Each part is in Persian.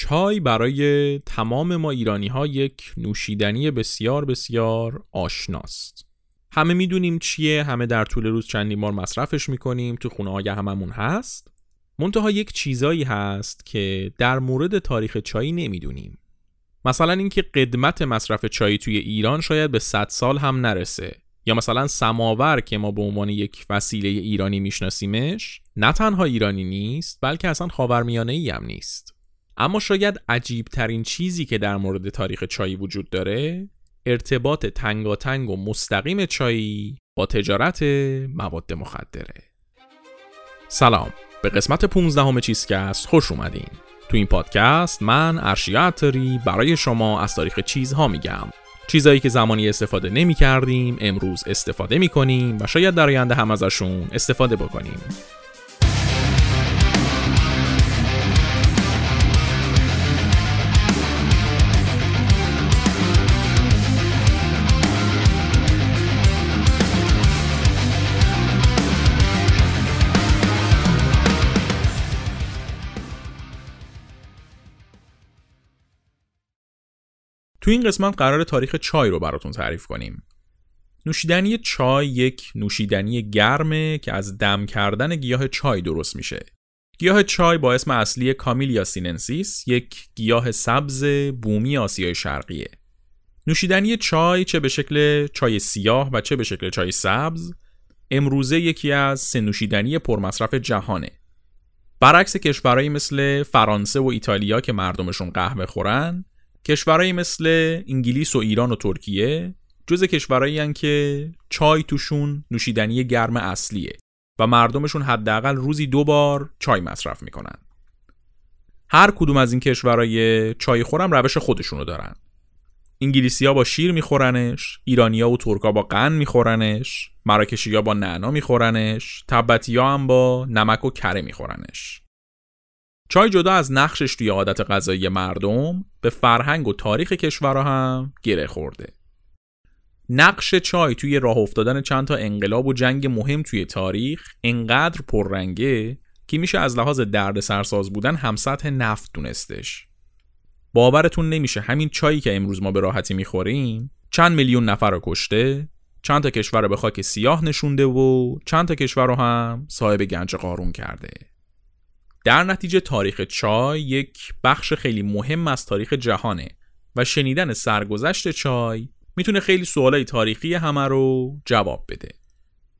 چای برای تمام ما ایرانی ها یک نوشیدنی بسیار بسیار آشناست. همه می‌دونیم چیه همه در طول روز چندین بار مصرفش می‌کنیم تو خونه های هممون هست. منتها یک چیزایی هست که در مورد تاریخ چای نمی‌دونیم. مثلا اینکه قدمت مصرف چای توی ایران شاید به 100 سال هم نرسه. یا مثلا سماور که ما به عنوان یک وسیله ایرانی میشناسیمش نه تنها ایرانی نیست بلکه اصلا خاورمیانه ای هم نیست. اما شاید عجیب ترین چیزی که در مورد تاریخ چای وجود داره ارتباط تنگاتنگ و مستقیم چای با تجارت مواد مخدره. سلام به قسمت 15 همه چیزکست خوش اومدین. تو این پادکست من ارشیا برای شما از تاریخ چیزها میگم. چیزایی که زمانی استفاده نمی کردیم امروز استفاده می کنیم و شاید در آینده هم ازشون استفاده بکنیم. تو این قسمت قرار تاریخ چای رو براتون تعریف کنیم. نوشیدنی چای یک نوشیدنی گرمه که از دم کردن گیاه چای درست میشه. گیاه چای با اسم اصلی Camellia sinensis یک گیاه سبز بومی آسیای شرقیه. نوشیدنی چای چه به شکل چای سیاه و چه به شکل چای سبز امروزه یکی از سه نوشیدنی پرمصرف جهانه. برعکس کشورهایی مثل فرانسه و ایتالیا که مردمشون قهوه خورن کشورهایی مثل انگلیس و ایران و ترکیه جز کشورهایی که چای توشون نوشیدنی گرم اصلیه و مردمشون حداقل روزی دو بار چای مصرف می‌کنن. هر کدوم از این کشورهای چای خورم روش خودشونو دارن. انگلیسی ها با شیر میخورنش، ایرانیا و ترکا با قن میخورنش، مراکشی ها با نعنا میخورنش، تبتی ها هم با نمک و کره میخورنش. چای جدا از نقشش توی عادت غذایی مردم به فرهنگ و تاریخ کشورها هم گره خورده. نقش چای توی راه افتادن چند تا انقلاب و جنگ مهم توی تاریخ انقدر پررنگه که میشه از لحاظ درد سرساز بودن هم سطح نفت دونستش. باورتون نمیشه همین چایی که امروز ما به راحتی می‌خوریم چند میلیون نفر رو کشته چند تا کشور رو به خاک سیاه نشونده و چند تا کشور رو هم صاحب گنج قارون کرده در نتیجه تاریخ چای یک بخش خیلی مهم از تاریخ جهانه و شنیدن سرگذشت چای می‌تونه خیلی سوالای تاریخی همه رو جواب بده.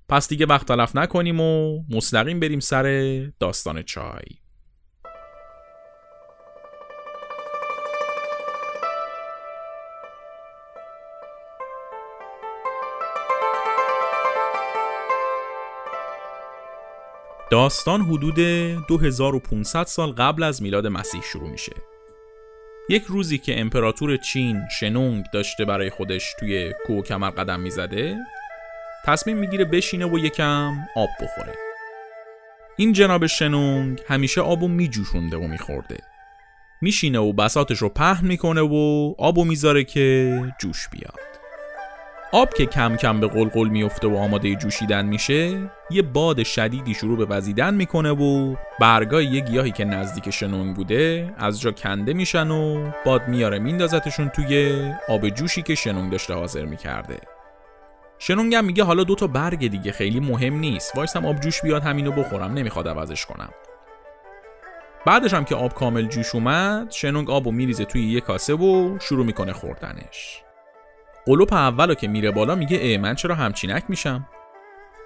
پس دیگه وقت تلف نکنیم و مستقیم بریم سر داستان چای. داستان حدود 2500 سال قبل از میلاد مسیح شروع میشه. یک روزی که امپراتور چین شنونگ داشته برای خودش توی کوه کمر قدم می‌زده تصمیم می‌گیره بشینه و یکم آب بخوره. این جناب شنونگ همیشه آبو میجوشونده و میخورده. میشینه و بساتش رو پهن می‌کنه و آبو می‌ذاره که جوش بیاد. آب که کم کم به قلقل میفته و آماده جوشیدن میشه یه باد شدیدی شروع به وزیدن می‌کنه و برگای یه گیاهی که نزدیک شنونگ بوده از جا کنده میشن و باد میاره میندازتشون توی آب جوشی که شنونگ داشته حاضر می‌کرده. شنونگ هم میگه حالا دوتا برگ دیگه خیلی مهم نیست. وایسم آب جوش بیاد همینو بخورم نمی‌خواد عوضش کنم. بعدش هم که آب کامل جوش اومد شنونگ آبو میریزه توی یه کاسه و شروع می‌کنه خوردنش. قلوپ اولو که میره بالا میگه ای من چرا همچینک میشم؟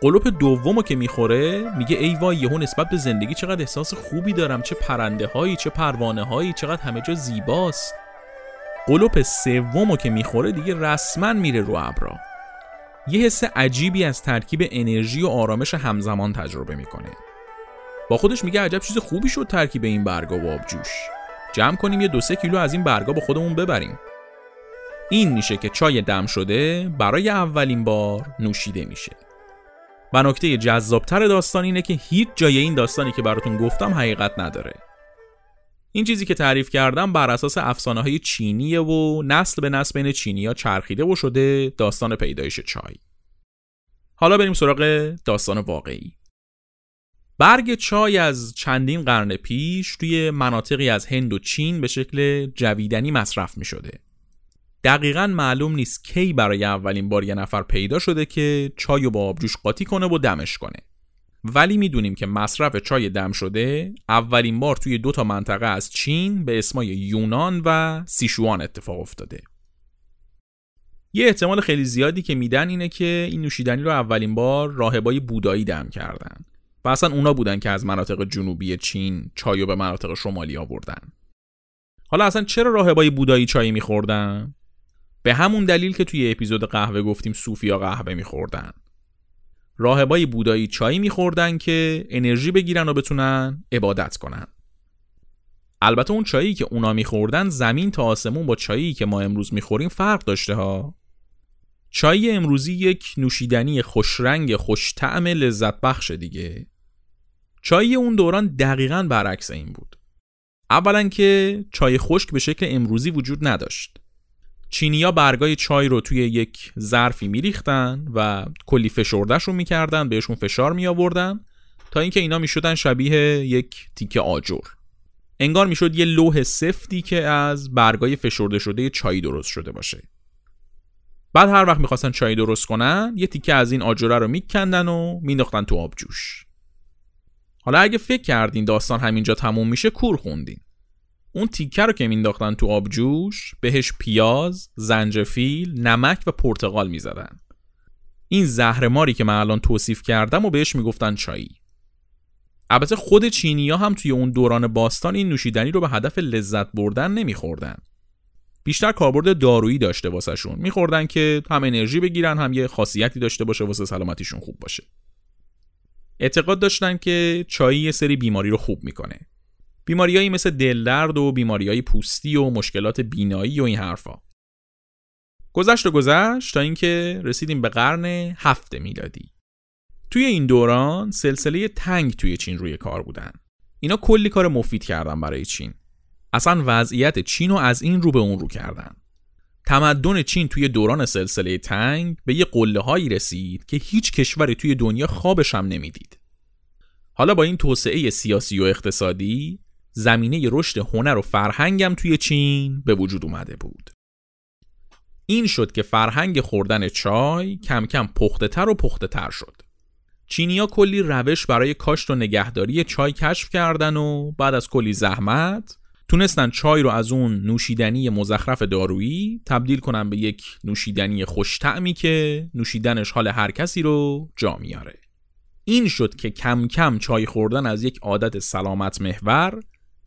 قلوپ دومو که می‌خوره میگه ای وای یهو نسبت به زندگی چقدر احساس خوبی دارم چه پرنده هایی چه پروانه هایی چقدر همه جا زیباست. قلوپ سومو که می‌خوره دیگه رسما میره رو ابرا. یه حس عجیبی از ترکیب انرژی و آرامش همزمان تجربه می‌کنه. با خودش میگه عجب چیز خوبی شد ترکیب این برگا و آبجوش. جمع کنیم یه دو سه کیلو از این برگا با خودمون ببریم. این میشه که چای دم شده برای اولین بار نوشیده میشه. و نکته جذابتر داستان اینه که هیچ جای این داستانی که براتون گفتم حقیقت نداره. این چیزی که تعریف کردم بر اساس افسانه های چینیه و نسل به نسل بین چینی ها چرخیده و شده داستان پیدایش چای. حالا بریم سراغ داستان واقعی. برگ چای از چندین قرن پیش توی مناطقی از هند و چین به شکل جویدنی مصرف می شده. دقیقا معلوم نیست کی برای اولین بار یه نفر پیدا شده که چای رو با آبجوش قاطی کنه و دمش کنه. ولی می‌دونیم که مصرف چای دم شده اولین بار توی دو تا منطقه از چین به اسمای یونان و سیشوان اتفاق افتاده. یه احتمال خیلی زیادی که میدن اینه که این نوشیدنی رو اولین بار راهبای بودایی دم کردن و اصلا اونا بودن که از مناطق جنوبی چین چای رو به مناطق شمالی آوردن. حالا اصلا چرا راهبای بودایی چای میخوردن؟ به همون دلیل که توی اپیزود قهوه گفتیم صوفیا قهوه میخوردن. راهبای بودایی چای میخوردن که انرژی بگیرن و بتونن عبادت کنن. البته اون چایی که اونا میخوردن زمین تا آسمون با چایی که ما امروز می‌خوریم فرق داشته ها. چای امروزی یک نوشیدنی خوشرنگ خوشطعم لذت بخش دیگه. چای اون دوران دقیقا برعکس این بود. اولا که چای خشک به شکل امروزی وجود نداشت. چینیا برگای چای رو توی یک ظرفی میریختن و کلی فشردش رو می‌کردن بهشون فشار می آوردن تا اینکه اینا می‌شدن شبیه یک تیکه آجر. انگار می‌شد یه لوح سفتی که از برگای فشرده شده چای درست شده باشه. بعد هر وقت می‌خواستن چای درست کنن یه تیکه از این آجره رو میکندن و مینداختن تو آبجوش. حالا اگه فکر کردین داستان همینجا تموم میشه کور خوندین. اون تیکه رو که مینداختن تو آبجوش بهش پیاز، زنجفیل، نمک و پرتقال می‌زدن. این زهرماری که من الان توصیف کردم و بهش می‌گفتن چایی. البته خود چینی هم توی اون دوران باستان این نوشیدنی رو به هدف لذت بردن نمیخوردن. بیشتر کاربرد دارویی داشته واسهشون. میخوردن که هم انرژی بگیرن هم یه خاصیتی داشته باشه واسه سلامتیشون خوب باشه. اعتقاد داشتن که چایی یه سری بیماری رو خوب می‌کنه. بیماریایی مثل دلدرد و بیماریای پوستی و مشکلات بینایی و این حرفا. گذشت و گذشت تا اینکه رسیدیم به قرن هفت میلادی. توی این دوران سلسله تنگ توی چین روی کار بودن. اینا کلی کار مفید کردن برای چین. اصلا وضعیت چین رو از این رو به اون رو کردن. تمدن چین توی دوران سلسله تنگ به یه قله هایی رسید که هیچ کشوری توی دنیا خوابش هم نمی‌دید. حالا با این توسعه سیاسی و اقتصادی زمینه رشد هنر و فرهنگم توی چین به وجود اومده بود. این شد که فرهنگ خوردن چای کم کم پخته تر و پخته تر شد. چینیا کلی روش برای کاشت و نگهداری چای کشف کردن و بعد از کلی زحمت تونستن چای رو از اون نوشیدنی مزخرف دارویی تبدیل کنن به یک نوشیدنی خوشتعمی که نوشیدنش حال هر کسی رو جا میاره. این شد که کم کم چای خوردن از یک عادت سلامت محور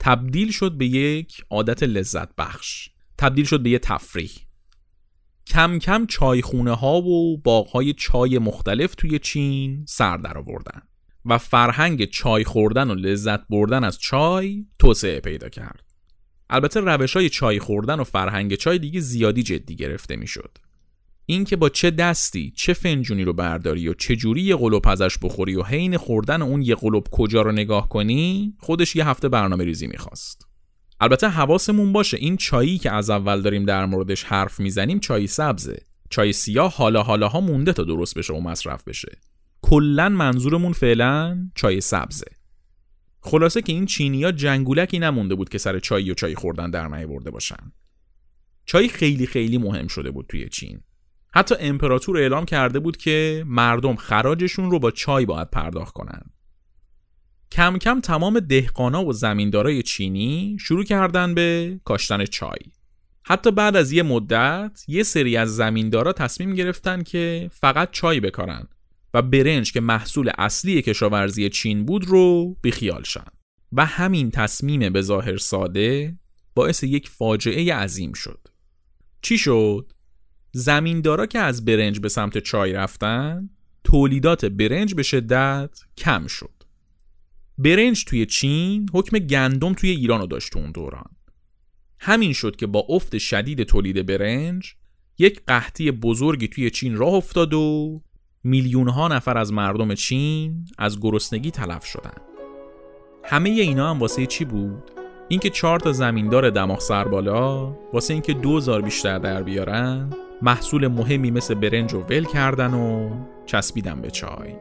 تبدیل شد به یک عادت لذت بخش تبدیل شد به یک تفریح. کم کم چایخونه ها و باغ های چای مختلف توی چین سر در آوردن و فرهنگ چای خوردن و لذت بردن از چای توسعه پیدا کرد. البته روش های چای خوردن و فرهنگ چای دیگه زیادی جدی گرفته می‌شد. اینکه با چه دستی چه فنجونی رو برداری و چه جوری یه قلوب ازش بخوری و حین خوردن اون یه قلوب کجا رو نگاه کنی خودش یه هفته برنامه ریزی می‌خواست. البته حواسمون باشه این چایی که از اول داریم در موردش حرف می‌زنیم چای سبزه. چای سیاه حالا حالا ها مونده تا درست بشه و مصرف بشه. کلا منظورمون فعلا چای سبزه. خلاصه که این چینیا جنگولکی نمونده بود که سر چای و چای خوردن در برده باشن. چای خیلی خیلی مهم شده بود توی چین. حتی امپراتور اعلام کرده بود که مردم خراجشون رو با چای باید پرداخت کنن. کم کم تمام دهقانا و زمیندارای چینی شروع کردن به کاشتن چای. حتی بعد از یه مدت یه سری از زمیندارا تصمیم گرفتن که فقط چای بکارن و برنج که محصول اصلی کشاورزی چین بود رو بیخیال شن. و همین تصمیم به ظاهر ساده باعث یک فاجعه عظیم شد. چی شد؟ زمیندارا که از برنج به سمت چای رفتن تولیدات برنج به شدت کم شد. برنج توی چین حکم گندم توی ایران رو داشت اون دوران. همین شد که با افت شدید تولید برنج یک قحطی بزرگی توی چین راه افتاد و میلیون ها نفر از مردم چین از گرسنگی تلف شدن. همه اینا هم واسه چی بود؟ اینکه چهار تا زمیندار دماغ سر بالا واسه اینکه دوزار بیشتر در بیارن؟ محصول مهمی مثل برنج رو ول کردن و چسبیدن به چای.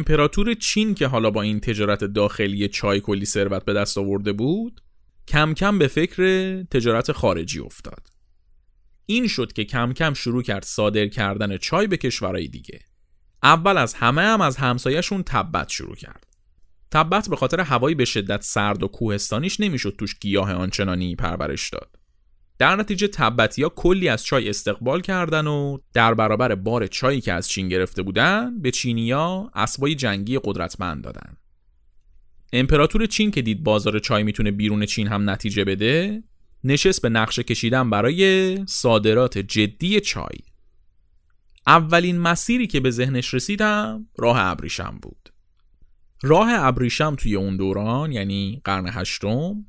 امپراتور چین که حالا با این تجارت داخلی چای کلی ثروت به دست آورده بود کم کم به فکر تجارت خارجی افتاد. این شد که کم کم شروع کرد صادر کردن چای به کشورهای دیگه. اول از همه هم از همسایهشون تبت شروع کرد. تبت به خاطر هوایی به شدت سرد و کوهستانیش نمی‌شد توش گیاه آنچنانی پرورش داد. در نتیجه تبتی ها کلی از چای استقبال کردن و در برابر بار چایی که از چین گرفته بودن به چینیا اسبای جنگی قدرتمند دادن. امپراتور چین که دید بازار چای می‌تونه بیرون چین هم نتیجه بده نشست به نقشه کشیدن برای صادرات جدی چای. اولین مسیری که به ذهنش رسیدم راه ابریشم بود. راه ابریشم توی اون دوران یعنی قرن هشتم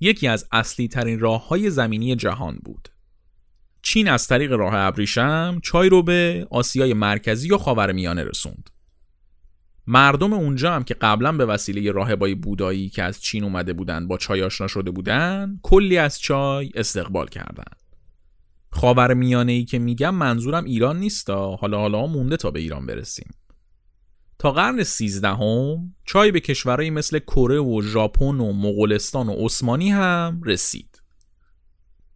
یکی از اصلی ترین راه های زمینی جهان بود. چین از طریق راه ابریشم چای رو به آسیای مرکزی و خاورمیانه رسوند. مردم اونجا هم که قبلا به وسیله راهبای بودایی که از چین اومده بودن با چای آشنا شده بودن کلی از چای استقبال کردند. خاور میانه ای که میگم منظورم ایران نیستا حالا حالا مونده تا به ایران برسیم. تا قرن سیزدهم چای به کشورهایی مثل کره و ژاپن و مغولستان و عثمانی هم رسید.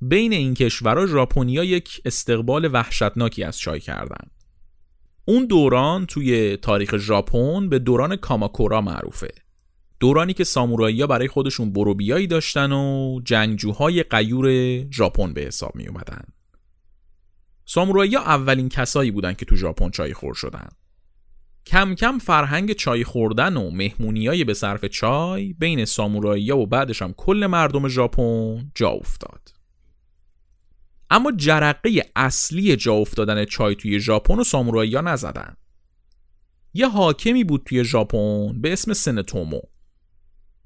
بین این کشورها ژاپنیا یک استقبال وحشتناکی از چای کردند اون دوران توی تاریخ ژاپن به دوران کاماکورا معروفه. دورانی که سامورایی برای خودشون بروبیایی داشتن و جنگجوهای قیور ژاپن به حساب می اومدن سامورایی اولین کسایی بودن که تو ژاپن چای خور شدن. کم کم فرهنگ چای خوردن و مهمونیای به صرف چای بین سامورایی و بعدش هم کل مردم ژاپن جا افتاد. اما جرقه اصلی جا افتادن چای توی ژاپن و سامورایی ها نزدن. یه حاکمی بود توی ژاپن به اسم سنتومو.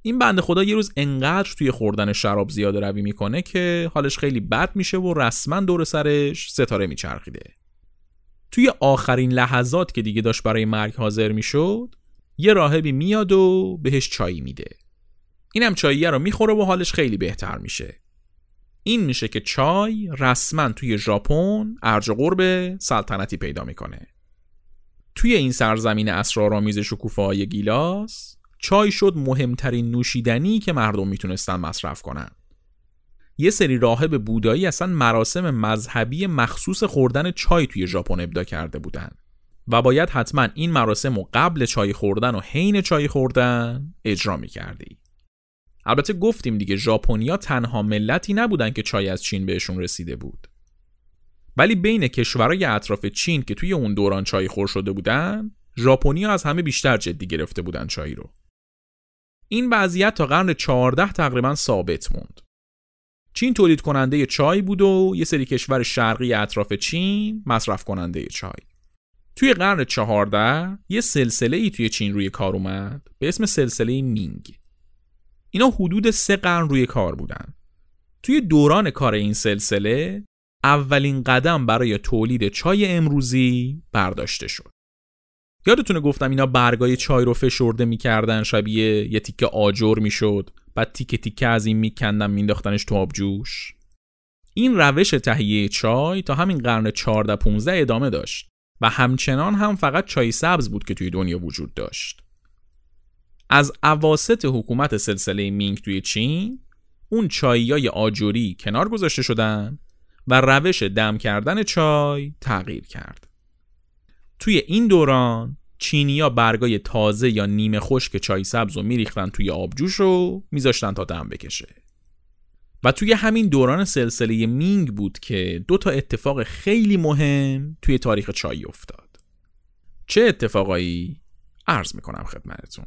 این بنده خدا یه روز انقدر توی خوردن شراب زیاده روی می‌کنه که حالش خیلی بد میشه و رسما دور سرش ستاره میچرخیده. توی آخرین لحظات که دیگه داشت برای مرگ حاضر می‌شد یه راهبی میاد و بهش چایی میده. اینم چاییه رو می‌خوره و حالش خیلی بهتر میشه. این میشه که چای رسما توی ژاپن ارج قرب سلطنتی پیدا می‌کنه. توی این سرزمین اسرارآمیز شکوفه‌های گیلاس چای شد مهمترین نوشیدنی که مردم می‌تونستن مصرف کنن. یه سری راهب بودایی اصلا مراسم مذهبی مخصوص خوردن چای توی ژاپن ابدا کرده بودن. و باید حتما این مراسم و قبل چای خوردن و حین چای خوردن اجرا می‌کردی. البته گفتیم دیگه ژاپنیا تنها ملتی نبودن که چای از چین بهشون رسیده بود. ولی بین کشورهای اطراف چین که توی اون دوران چای خور شده بودن ژاپنیا از همه بیشتر جدی گرفته بودن چای رو. این وضعیت تا قرن 14 تقریبا ثابت موند. چین تولید کننده چای بود و یه سری کشور شرقی اطراف چین مصرف کننده چای. توی قرن 14 یه سلسله ای توی چین روی کار اومد به اسم سلسله مینگ. اینا حدود سه قرن روی کار بودن. توی دوران کار این سلسله اولین قدم برای تولید چای امروزی برداشته شد. یادتونه گفتم اینا برگای چای رو فشرده می‌کردن شبیه یه تیکه آجر می‌شد. بعد تیکه تیکه از این میکندن مینداختنش تو آبجوش این روش تهیه چای تا همین قرن 14 15 ادامه داشت و همچنان هم فقط چای سبز بود که توی دنیا وجود داشت. از عواست حکومت سلسله مینگ توی چین اون چاییای آجوری کنار گذاشته شدن و روش دم کردن چای تغییر کرد. توی این دوران چینیا برگای تازه یا نیمه خشک چای سبز رو میریختن توی آبجوش رو میذاشتن تا دم بکشه. و توی همین دوران سلسله مینگ بود که دو تا اتفاق خیلی مهم توی تاریخ چای افتاد. چه اتفاقایی؟ عرض می‌کنم خدمتتون.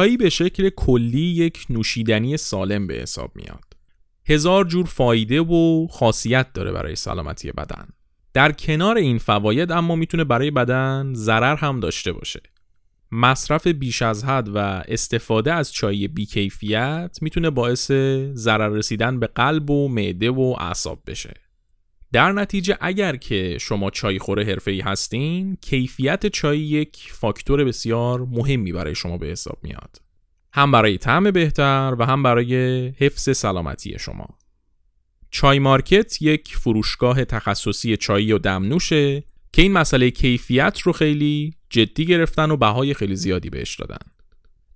چای به شکل کلی یک نوشیدنی سالم به حساب میاد. هزار جور فایده و خاصیت داره برای سلامتی بدن. در کنار این فواید اما می‌تونه برای بدن ضرر هم داشته باشه. مصرف بیش از حد و استفاده از چای بیکیفیت می‌تونه باعث ضرر رسیدن به قلب و معده و اعصاب بشه. در نتیجه اگر که شما چای خوره حرفه‌ای هستین کیفیت چای یک فاکتور بسیار مهمی برای شما به حساب میاد. هم برای طعم بهتر و هم برای حفظ سلامتی شما. چای مارکت یک فروشگاه تخصصی چایی و دمنوشه که این مسئله کیفیت رو خیلی جدی گرفتن و بهای خیلی زیادی بهش دادن.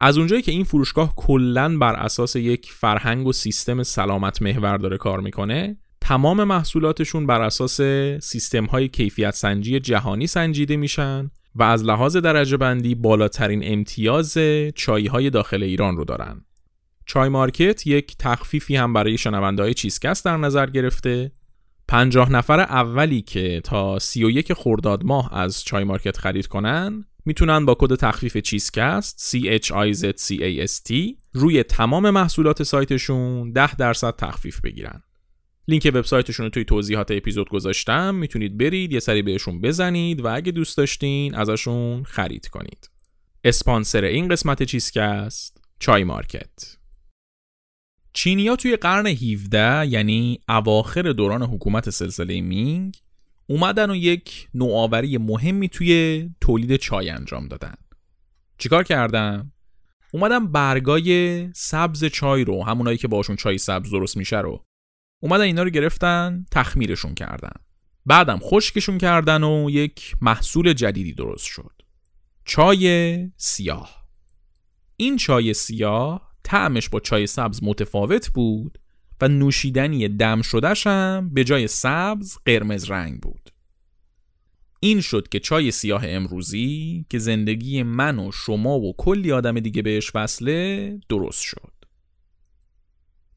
از اونجایی که این فروشگاه کلا بر اساس یک فرهنگ و سیستم سلامت محور داره کار می‌کنه تمام محصولاتشون بر اساس سیستم های کیفیت سنجی جهانی سنجیده میشن و از لحاظ درجه بندی بالاترین امتیاز چای های داخل ایران رو دارن. چای مارکت یک تخفیفی هم برای شنونده های چیزکست در نظر گرفته پنجاه نفر اولی که تا 31 خرداد ماه از چای مارکت خرید کنن می‌تونن با کد تخفیف چیزکست CHIZCAST روی تمام محصولات سایتشون 10 درصد تخفیف بگیرن. لینک وبسایتشون رو توی توضیحات اپیزود گذاشتم می‌تونید برید یه سری بهشون بزنید و اگه دوست داشتین ازشون خرید کنید. اسپانسر این قسمت چیزکست چای مارکت چینیا توی قرن 17 یعنی اواخر دوران حکومت سلسله مینگ اومدن و یک نوآوری مهمی توی تولید چای انجام دادن چیکار کردن؟ اومدن برگای سبز چای رو همونایی که باشون چای سبز درست میشه رو اومدن اینا رو گرفتن تخمیرشون کردن بعدم خشکشون کردن و یک محصول جدیدی درست شد چای سیاه این چای سیاه طعمش با چای سبز متفاوت بود و نوشیدنی دم شدهش هم به جای سبز قرمز رنگ بود. این شد که چای سیاه امروزی که زندگی من و شما و کلی آدم دیگه بهش وصله درست شد.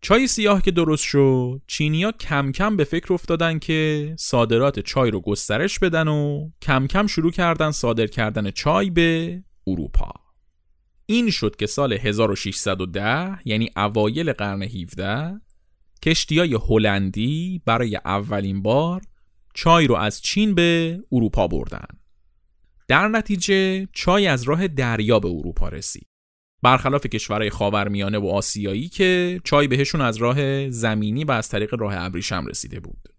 چای سیاه که درست شد چینیا کم کم به فکر افتادن که صادرات چای رو گسترش بدن و کم کم شروع کردن صادر کردن چای به اروپا. این شد که سال 1610 یعنی اوایل قرن 17 کشتی های هلندی برای اولین بار چای رو از چین به اروپا بردن. در نتیجه چای از راه دریا به اروپا رسید. برخلاف کشورهای خاورمیانه و آسیایی که چای بهشون از راه زمینی و از طریق راه ابریشم رسیده بود.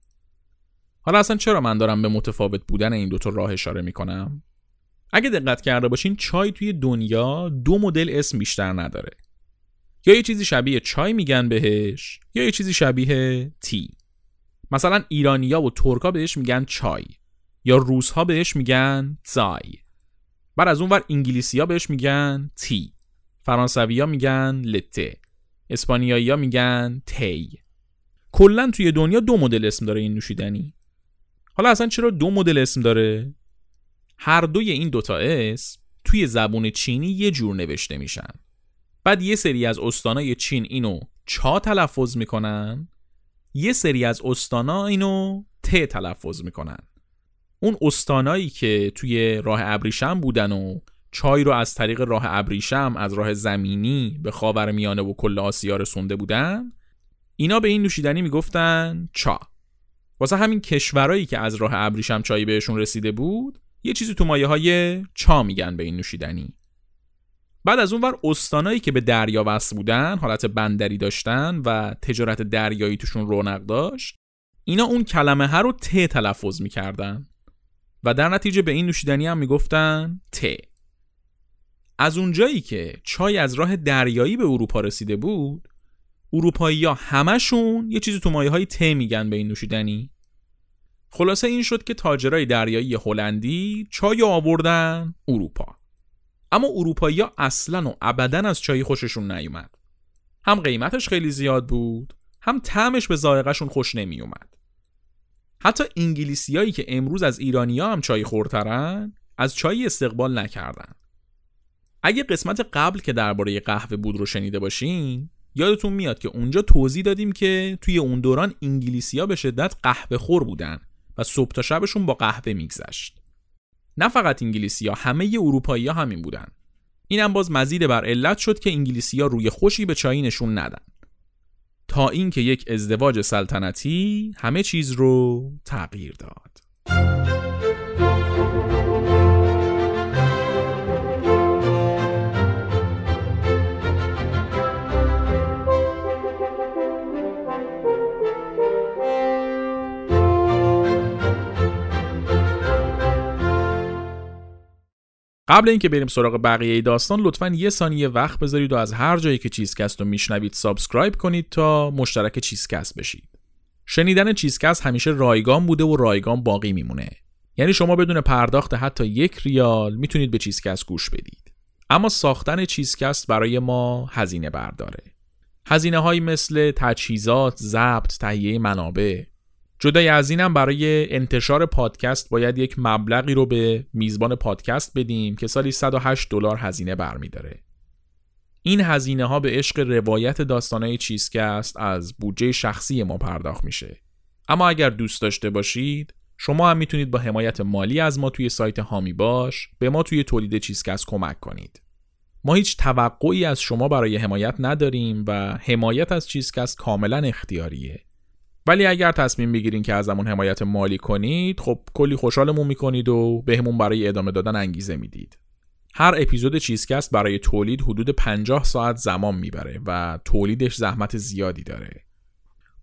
حالا اصلا چرا من دارم به متفاوت بودن این دوتا راه اشاره می‌کنم؟ اگه دقت کرده باشین چای توی دنیا دو مدل اسم بیشتر نداره یا یه چیزی شبیه چای میگن بهش یا یه چیزی شبیه تی مثلا ایرانیا و ترکا بهش میگن چای یا روسها بهش میگن زای بعد از اون ور انگلیسی ها بهش میگن تی فرانسوی ها میگن لته اسپانیایی ها میگن تی کلا توی دنیا دو مدل اسم داره این نوشیدنی. حالا اصلا چرا دو مدل اسم داره؟ هر دوی این دوتا اسم توی زبون چینی یه جور نوشته میشن. بعد یه سری از استانای چین اینو چا تلفظ می‌کنن یه سری از استانا اینو ت تلفظ می‌کنن. اون استانایی که توی راه ابریشم بودن و چای رو از طریق راه ابریشم از راه زمینی به خاور میانه و کل آسیا رسونده بودن. اینا به این نوشیدنی می‌گفتن چا. واسه همین کشورایی که از راه ابریشم چای بهشون رسیده بود یه چیزی تو مایه های چا میگن به این نوشیدنی. بعد از اون ور استانایی که به دریا وصل بودن حالت بندری داشتن و تجارت دریایی توشون رونق داشت اینا اون کلمه ها رو ت تلفظ می‌کردن. و در نتیجه به این نوشیدنی هم می‌گفتن ت. از اونجایی که چای از راه دریایی به اروپا رسیده بود اروپایی ها همشون یه چیزی تو مایه های ت میگن به این نوشیدنی. خلاصه این شد که تاجرای دریایی هلندی چای آوردن اروپا. اما اروپایی ها اصلا و ابدا از چای خوششون نیومد. هم قیمتش خیلی زیاد بود هم طعمش به ذائقهشون خوش نمیومد حتی انگلیسیایی که امروز از ایرانیا هم چای خورترن از چای استقبال نکردن. اگه قسمت قبل که درباره قهوه بود رو شنیده باشین یادتون میاد که اونجا توضیح دادیم که توی اون دوران انگلیسیا به شدت قهوه خور بودن و صبح تا شبشون با قهوه میگذشت. نه فقط انگلیسی ها همه اروپایی ها همین بودن. اینم باز مزید بر علت شد که انگلیسی ها روی خوشی به چای نشون ندن تا اینکه یک ازدواج سلطنتی همه چیز رو تغییر داد قبل اینکه بریم سراغ بقیه داستان لطفا یه ثانیه وقت بذارید و از هر جایی که چیزکست رو میشنوید subscribe کنید تا مشترک چیزکست بشید. شنیدن چیزکست همیشه رایگان بوده و رایگان باقی میمونه. یعنی شما بدون پرداخت حتی یک ریال می‌تونید به چیزکست گوش بدید. اما ساختن چیزکست برای ما هزینه برداره هزینه هایی مثل تجهیزات، ضبط، تهیه منابع جدای از اینم برای انتشار پادکست باید یک مبلغی رو به میزبان پادکست بدیم که سالی 108 دلار هزینه برمیداره. این هزینه ها به عشق روایت داستانهای چیزکست از بودجه شخصی ما پرداخت میشه. اما اگر دوست داشته باشید شما هم می‌تونید با حمایت مالی از ما توی سایت هامی باش به ما توی تولید چیزکست کمک کنید. ما هیچ توقعی از شما برای حمایت نداریم و حمایت از چیزکست کاملا اختیاریه. ولی اگر تصمیم بگیرین که ازمون حمایت مالی کنید خب کلی خوشحالمون می‌کنید و بهمون برای ادامه دادن انگیزه می‌دید. هر اپیزود چیزکست برای تولید حدود 50 ساعت زمان می‌بره و تولیدش زحمت زیادی داره.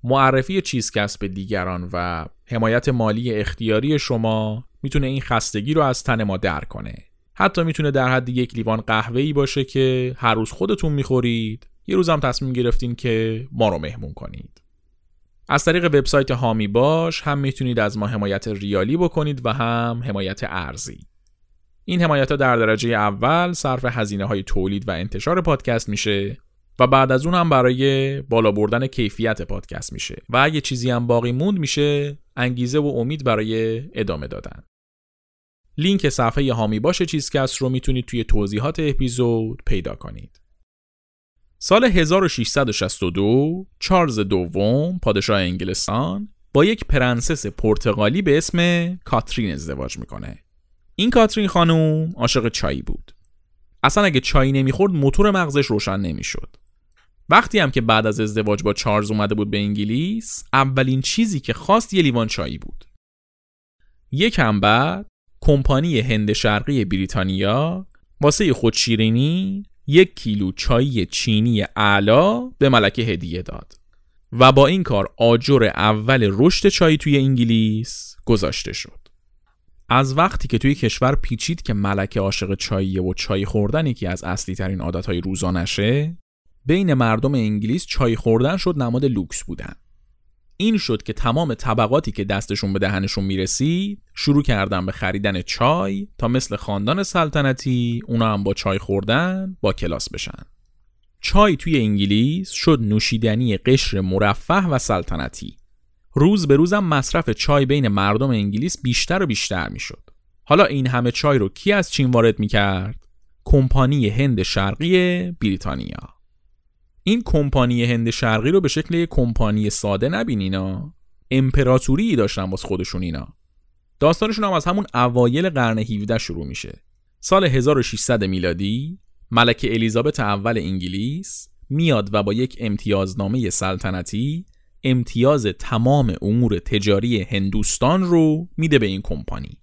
معرفی چیزکست به دیگران و حمایت مالی اختیاری شما می‌تونه این خستگی رو از تن ما در کنه. حتی می‌تونه در حد یک لیوان قهوه ای باشه که هر روز خودتون می‌خورید یه روزم تصمیم گرفتین که ما رو مهمون کنید. از طریق وبسایت هامی باش هم می‌تونید از ما حمایت ریالی بکنید و هم حمایت ارزی. این حمایت ها در درجه اول صرف هزینه های تولید و انتشار پادکست میشه و بعد از اون هم برای بالا بردن کیفیت پادکست میشه و اگه چیزی هم باقی موند میشه انگیزه و امید برای ادامه دادن. لینک صفحه حامی باش چیزکست رو می‌تونید توی توضیحات اپیزود پیدا کنید. سال 1662 چارلز دوم پادشاه انگلستان با یک پرنسس پرتغالی به اسم کاترین ازدواج می‌کنه. این کاترین خانوم عاشق چای بود. اصلا اگه چای نمی‌خورد موتور مغزش روشن نمی‌شد. وقتی هم که بعد از ازدواج با چارلز اومده بود به انگلیس، اولین چیزی که خواست یه لیوان چای بود. یکم بعد کمپانی هند شرقی بریتانیا واسه خودشیرینی یک کیلو چای چینی اعلا به ملکه هدیه داد و با این کار آجر اول رشد چای توی انگلیس گذاشته شد. از وقتی که توی کشور پیچید که ملکه عاشق چاییه و چای خوردن یکی از اصلی ترین عادتهای روزانشه بین مردم انگلیس چای خوردن شد نماد لوکس بودن. این شد که تمام طبقاتی که دستشون به دهنشون می‌رسید شروع کردن به خریدن چای تا مثل خاندان سلطنتی اونا هم با چای خوردن با کلاس بشن. چای توی انگلیس شد نوشیدنی قشر مرفه و سلطنتی. روز به روزم مصرف چای بین مردم انگلیس بیشتر و بیشتر می‌شد. حالا این همه چای رو کی از چین وارد می‌کرد؟ کمپانی هند شرقی بریتانیا. این کمپانی هند شرقی رو به شکل یک کمپانی ساده نبینینا امپراتوری داشتن واس خودشون اینا. داستانشون هم از همون اوایل قرن 17 شروع میشه. سال 1600 میلادی ملکه الیزابت اول انگلیس میاد و با یک امتیازنامه سلطنتی امتیاز تمام امور تجاری هندوستان رو میده به این کمپانی.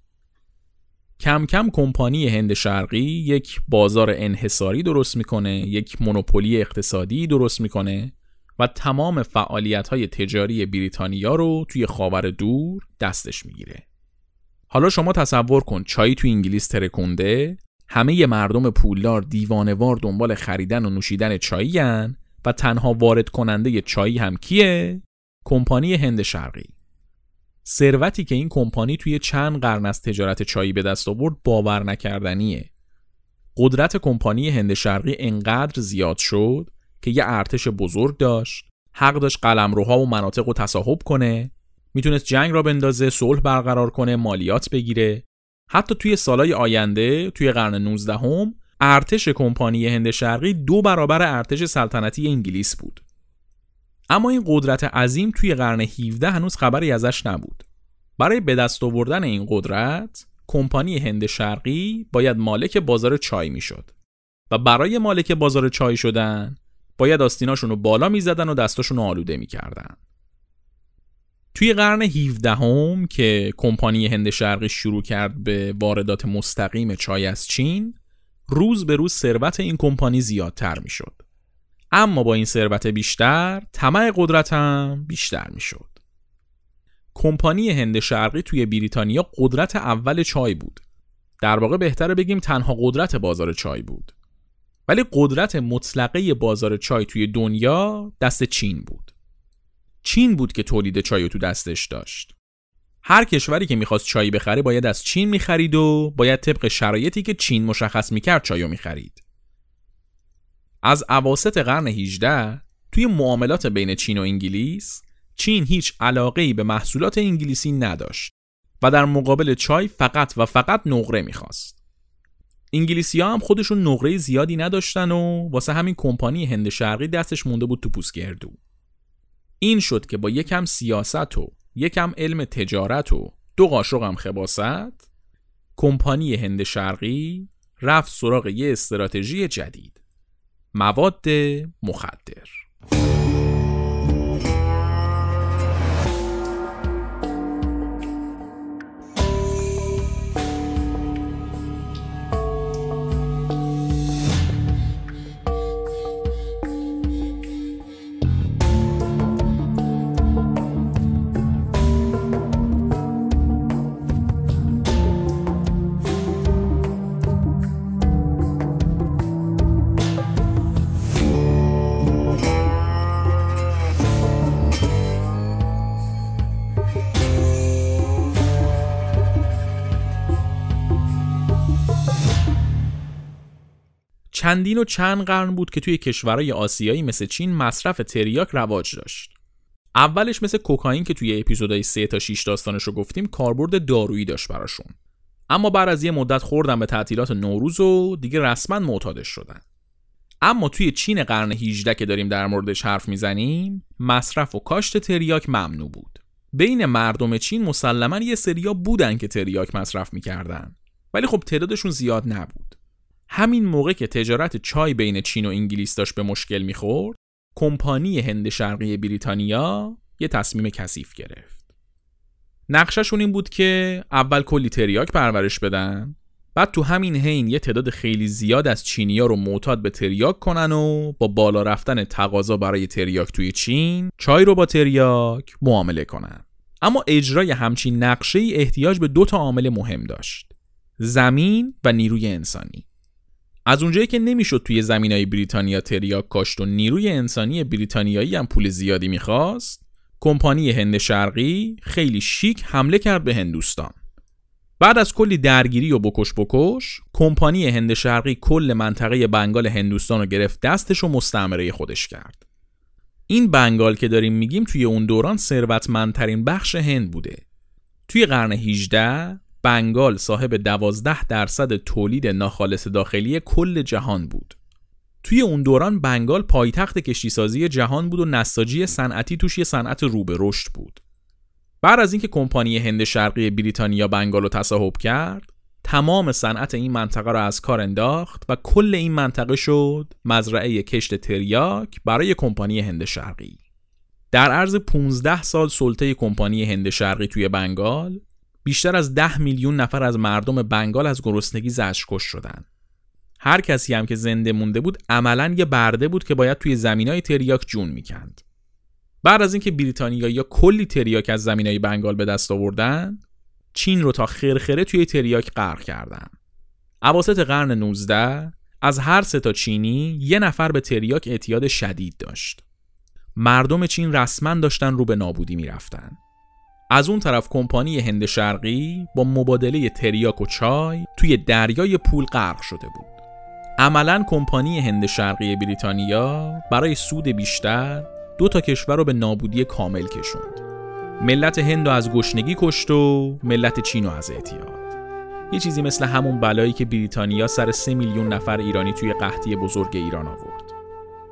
کم کم کمپانی هند شرقی یک بازار انحصاری درست می‌کنه یک مونوپولی اقتصادی درست می‌کنه و تمام فعالیت های تجاری بریتانیا رو توی خاور دور دستش می‌گیره حالا شما تصور کن چای توی انگلیس ترکونده همه مردم پولدار دیوانوار دنبال خریدن و نوشیدن چایی و تنها وارد کننده چایی هم کیه؟ کمپانی هند شرقی ثروتی که این کمپانی توی چند قرن از تجارت چایی به دست آورد باور نکردنیه. قدرت کمپانی هند شرقی انقدر زیاد شد که یه ارتش بزرگ داشت، حق داشت قلمروها و مناطق رو تصاحب کنه، می‌تونست جنگ را بندازه، صلح برقرار کنه، مالیات بگیره. حتی توی سالهای آینده، توی قرن 19 هم، ارتش کمپانی هند شرقی دو برابر ارتش سلطنتی انگلیس بود. اما این قدرت عظیم توی قرن 17 هنوز خبری ازش نبود. برای به دست آوردن این قدرت، کمپانی هند شرقی باید مالک بازار چای می‌شد. و برای مالک بازار چای شدن باید آستیناشون رو بالا می‌زدن و دستاشون رو آلوده می‌کردن توی قرن 17 هم که کمپانی هند شرقی شروع کرد به واردات مستقیم چای از چین روز به روز ثروت این کمپانی زیادتر می‌شد اما با این ثروت بیشتر طمع قدرت هم بیشتر می‌شد. کمپانی هند شرقی توی بریتانیا قدرت اول چای بود. در واقع بهتره بگیم تنها قدرت بازار چای بود. ولی قدرت مطلقه بازار چای توی دنیا دست چین بود. چین بود که تولید چای تو دستش داشت. هر کشوری که می‌خواست چای بخره باید از چین می‌خرید و باید طبق شرایطی که چین مشخص می‌کرد چایو می‌خرید. از عواست قرن 18 توی معاملات بین چین و انگلیس چین هیچ علاقه ای به محصولات انگلیسی نداشت و در مقابل چای فقط و فقط نقره می‌خواست. انگلیسی ها هم خودشون نقره زیادی نداشتن و واسه همین کمپانی هند شرقی دستش مونده بود تو پوسگردو. این شد که با یکم سیاست و یکم علم تجارت و دو قاشق هم خباست کمپانی هند شرقی رفت سراغ یه استراتژی جدید مواد مخدر. چندین و چند قرن بود که توی کشورهای آسیایی مثل چین مصرف تریاک رواج داشت. اولش مثل کوکائین که توی اپیزودهای 3 تا 6 داستانش رو گفتیم کاربرد دارویی داشت براشون. اما بعد از یه مدت خوردن به تعطیلات نوروز و دیگه رسما معتادش شدن. اما توی چین قرن 18 که داریم در موردش حرف می‌زنیم مصرف و کاشت تریاک ممنوع بود. بین مردم چین مسلما یه سریا بودن که تریاک مصرف می‌کردن ولی خب تعدادشون زیاد نبود. همین موقع که تجارت چای بین چین و انگلیس داشت به مشکل می‌خورد کمپانی هند شرقی بریتانیا یه تصمیم کثیف گرفت. نقششون این بود که اول کلی تریاک پرورش بدن بعد تو همین حین یه تعداد خیلی زیاد از چینیا رو معتاد به تریاک کنن و با بالا رفتن تقاضا برای تریاک توی چین چای رو با تریاک معامله کنن. اما اجرای همچین نقشه ای احتیاج به دو تا عامل مهم داشت زمین و نیروی انسانی. از اونجایی که نمی‌شد توی زمینای بریتانیا تریاک کاشت و نیروی انسانی بریتانیایی هم پول زیادی می‌خواست کمپانی هند شرقی خیلی شیک حمله کرد به هندوستان. بعد از کلی درگیری و بکش بکش کمپانی هند شرقی کل منطقه بنگال هندوستان رو گرفت دستش و مستعمره خودش کرد. این بنگال که داریم میگیم توی اون دوران ثروتمندترین بخش هند بوده. توی قرن 18 بنگال صاحب 12 درصد تولید ناخالص داخلی کل جهان بود. توی اون دوران بنگال پایتخت کشتیسازی جهان بود و نساجی صنعتی توش یه صنعت رو رشد بود. بعد از اینکه کمپانی هند شرقی بریتانیا بنگال رو تصاحب کرد، تمام صنعت این منطقه را از کار انداخت و کل این منطقه شد مزرعه کشت تریاک برای کمپانی هند شرقی. در عرض 15 سال سلطه کمپانی هند شرقی توی بنگال بیشتر از ده میلیون نفر از مردم بنگال از گرسنگی زجرکش شدند. هر کسی هم که زنده مونده بود عملا یه برده بود که باید توی زمینای تریاک جون می‌کند. بعد از اینکه بریتانیا یا کلی تریاک از زمینای بنگال به دست آوردن، چین رو تا خرخره توی تریاک غرق کردن. اواسط قرن 19 از هر سه تا چینی یه نفر به تریاک اعتیاد شدید داشت. مردم چین رسما داشتن رو به نابودی می‌رفتن. از اون طرف کمپانی هند شرقی با مبادله تریاک و چای توی دریای پول غرق شده بود. عملا کمپانی هند شرقی بریتانیا برای سود بیشتر دو تا کشور رو به نابودی کامل کشوند. ملت هند از گشنگی کشت و ملت چین از اعتیاد. یه چیزی مثل همون بلایی که بریتانیا سر سه میلیون نفر ایرانی توی قحطی بزرگ ایران آورد.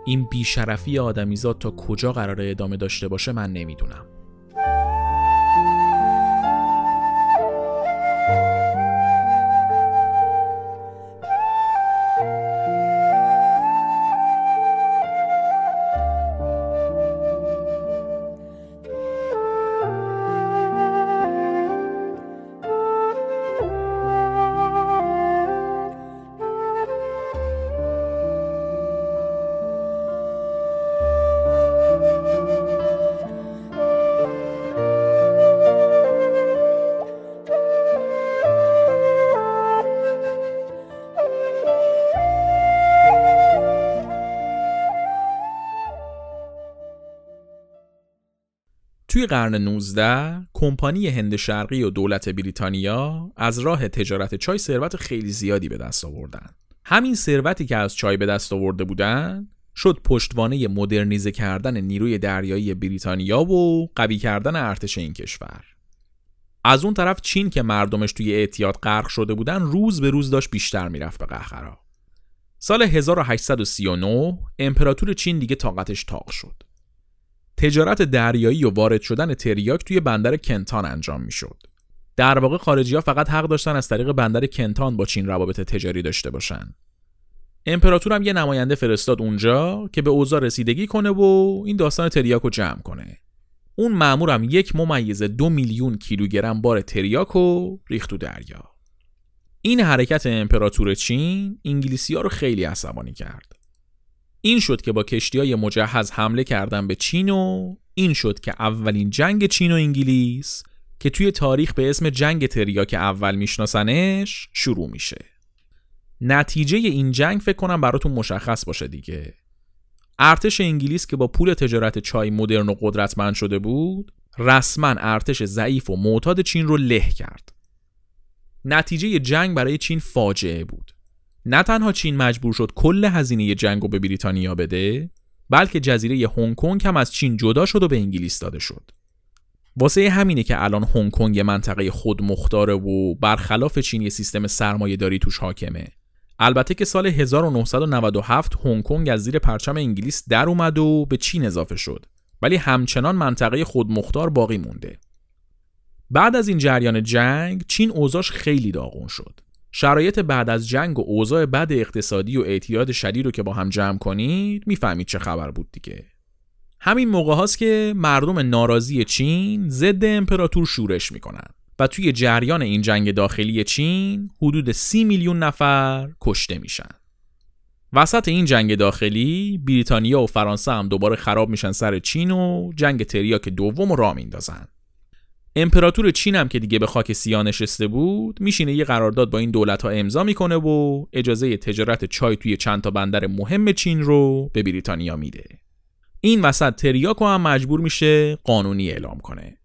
این بیشرفی آدمیزاد تا کجا قراره ادامه داشته باشه من نمی‌دونم. قرن 19 کمپانی هند شرقی و دولت بریتانیا از راه تجارت چای ثروت خیلی زیادی به دست آوردن. همین ثروتی که از چای به دست آورده بودن شد پشتوانه مدرنیزه کردن نیروی دریایی بریتانیا و قوی کردن ارتش این کشور. از اون طرف چین که مردمش توی اعتیاد غرق شده بودن روز به روز داشت بیشتر می‌رفت به قهقرا. سال 1839 امپراتور چین دیگه طاقتش تاق شد. تجارت دریایی و وارد شدن تریاک توی بندر کنتان انجام می‌شد. در واقع خارجی ها فقط حق داشتن از طریق بندر کنتان با چین روابط تجاری داشته باشن. امپراتور هم یه نماینده فرستاد اونجا که به اوضاع رسیدگی کنه و این داستان تریاک رو جمع کنه. اون مامورم یک ممیز دو میلیون کیلوگرم بار تریاک رو ریخت تو دریا. این حرکت امپراتور چین انگلیسی ها رو خیلی عصبانی کرد. این شد که با کشتی های مجهز حمله کردن به چین و این شد که اولین جنگ چین و انگلیس که توی تاریخ به اسم جنگ تریاک اول میشناسنش شروع میشه. نتیجه این جنگ فکر کنم براتون مشخص باشه دیگه. ارتش انگلیس که با پول تجارت چای مدرن و قدرتمند شده بود، رسما ارتش ضعیف و معتاد چین رو له کرد. نتیجه جنگ برای چین فاجعه بود. نه تنها چین مجبور شد کل هزینه جنگ رو به بریتانیا بده بلکه جزیره هنگ کنگ هم از چین جدا شد و به انگلیس داده شد. واسه همینه که الان هنگ کنگ یه منطقه خود مختاره و برخلاف چین یه سیستم سرمایه داری توش حاکمه. البته که سال 1997 هنگ کنگ از زیر پرچم انگلیس در اومد و به چین اضافه شد. ولی همچنان منطقه خودمختار باقی مونده. بعد از این جریان جنگ چین اوضاش خیلی داغون شد. شرایط بعد از جنگ و اوضاع بد اقتصادی و اعتیاد شدید رو که با هم جمع کنید می‌فهمید چه خبر بود دیگه. همین موقع هاست که مردم ناراضی چین ضد امپراتور شورش می‌کنن و توی جریان این جنگ داخلی چین حدود سی میلیون نفر کشته میشن. وسط این جنگ داخلی بریتانیا و فرانسه هم دوباره خراب میشن سر چین و جنگ تریاک دوم را میندازن امپراتور چین هم که دیگه به خاک سیاه نشسته بود میشینه یه قرارداد با این دولت ها امضا می‌کنه و اجازه تجارت چای توی چند تا بندر مهم چین رو به بریتانیا میده. این وسط تریاکو هم مجبور میشه قانونی اعلام کنه.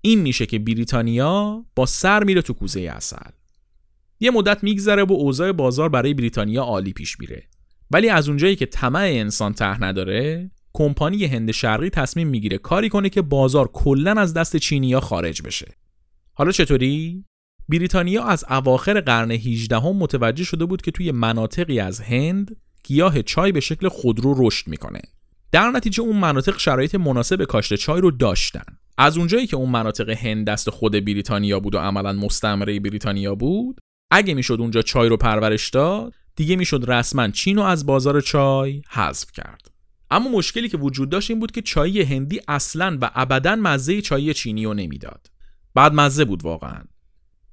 این میشه که بریتانیا با سر میره تو کوزه اصل یه مدت میگذره و اوضاع بازار برای بریتانیا عالی پیش میره. ولی از اونجایی که طمع انسان ته نداره کمپانی هند شرقی تصمیم می‌گیره کاری کنه که بازار کلا از دست چینیا خارج بشه. حالا چطوری؟ بریتانیا از اواخر قرن 18 هم متوجه شده بود که توی مناطقی از هند گیاه چای به شکل خودرو رشد می‌کنه. در نتیجه اون مناطق شرایط مناسب کاشت چای رو داشتن. از اونجایی که اون مناطق هند دست خود بریتانیا بود و عملا مستعمره بریتانیا بود، اگه می‌شد اونجا چای رو پرورش داد، دیگه می‌شد رسما چین رو از بازار چای حذف کرد. اما مشکلی که وجود داشت این بود که چای هندی اصلا و ابدا مزه چای چینی رو نمی‌داد. بعد مزه بود واقعا.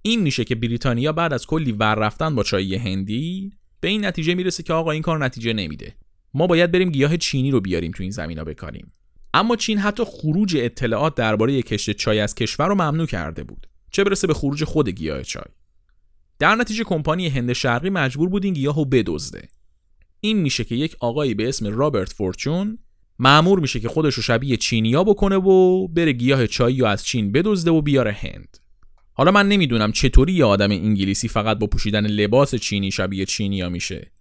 این میشه که بریتانیا بعد از کلی ور رفتن با چای هندی به این نتیجه می‌رسه که آقا این کار نتیجه نمیده. ما باید بریم گیاه چینی رو بیاریم تو این زمینا بکاریم. اما چین حتی خروج اطلاعات درباره کشت چای از کشور رو ممنوع کرده بود. چه برسه به خروج خود گیاه چای. در نتیجه کمپانی هند شرقی مجبور بود این گیاه رو بدزده. این میشه که یک آقایی به اسم رابرت فورچون معمور میشه که خودش رو شبیه چینیا بکنه و بره گیاه چایی و از چین بدزده و بیاره هند. حالا من نمی‌دونم چطوری یه آدم انگلیسی فقط با پوشیدن لباس چینی شبیه چینیا میشه.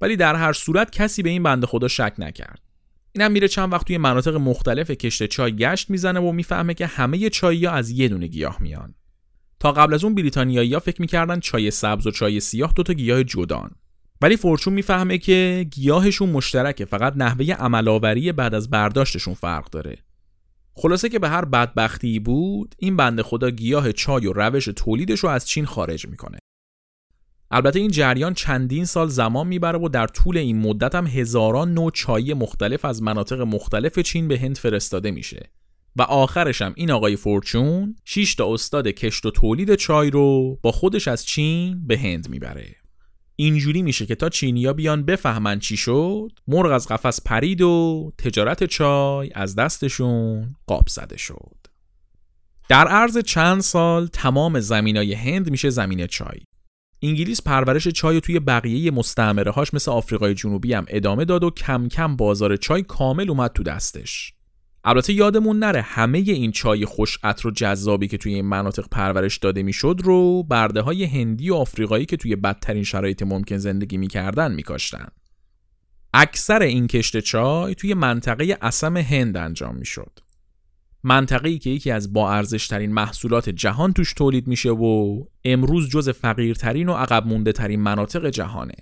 ولی در هر صورت کسی به این بنده خدا شک نکرد. اینم میره چند وقت توی مناطق مختلف کشت چای گشت می‌زنه و می‌فهمه که همه چایی از یه دونه گیاه میان. تا قبل از اون بریتانیایی فکر می‌کردن چای سبز و چای سیاه دوتا گیاه جدان. ولی فورچون می‌فهمه که گیاهشون مشترکه فقط نحوه عملاوری بعد از برداشتشون فرق داره. خلاصه که به هر بدبختی بود این بنده خدا گیاه چای و روش تولیدش رو از چین خارج می‌کنه. البته این جریان چندین سال زمان می‌بره و در طول این مدت هم هزاران نوع چای مختلف از مناطق مختلف چین به هند فرستاده میشه. و آخرش هم این آقای فورچون 6 تا استاد کشت و تولید چای رو با خودش از چین به هند می‌بره. اینجوری میشه که تا چینیا بیان بفهمن چی شد مرغ از قفس پرید و تجارت چای از دستشون قاب زده شد. در عرض چند سال تمام زمینای هند میشه زمین چای. انگلیس پرورش چای توی بقیه مستعمره هاش مثل آفریقای جنوبی هم ادامه داد و کم کم بازار چای کامل اومد تو دستش. البته یادمون نره همه این چای خوش عطر و جذابی که توی این مناطق پرورش داده می‌شد رو برده های هندی و آفریقایی که توی بدترین شرایط ممکن زندگی می‌کردن میکاشتن. اکثر این کشت چای توی منطقه اسم هند انجام می‌شد. منطقه ای که یکی از با ترین محصولات جهان توش تولید میشه و امروز جز فقیرترین و عقب مونده ترین مناطق جهانه.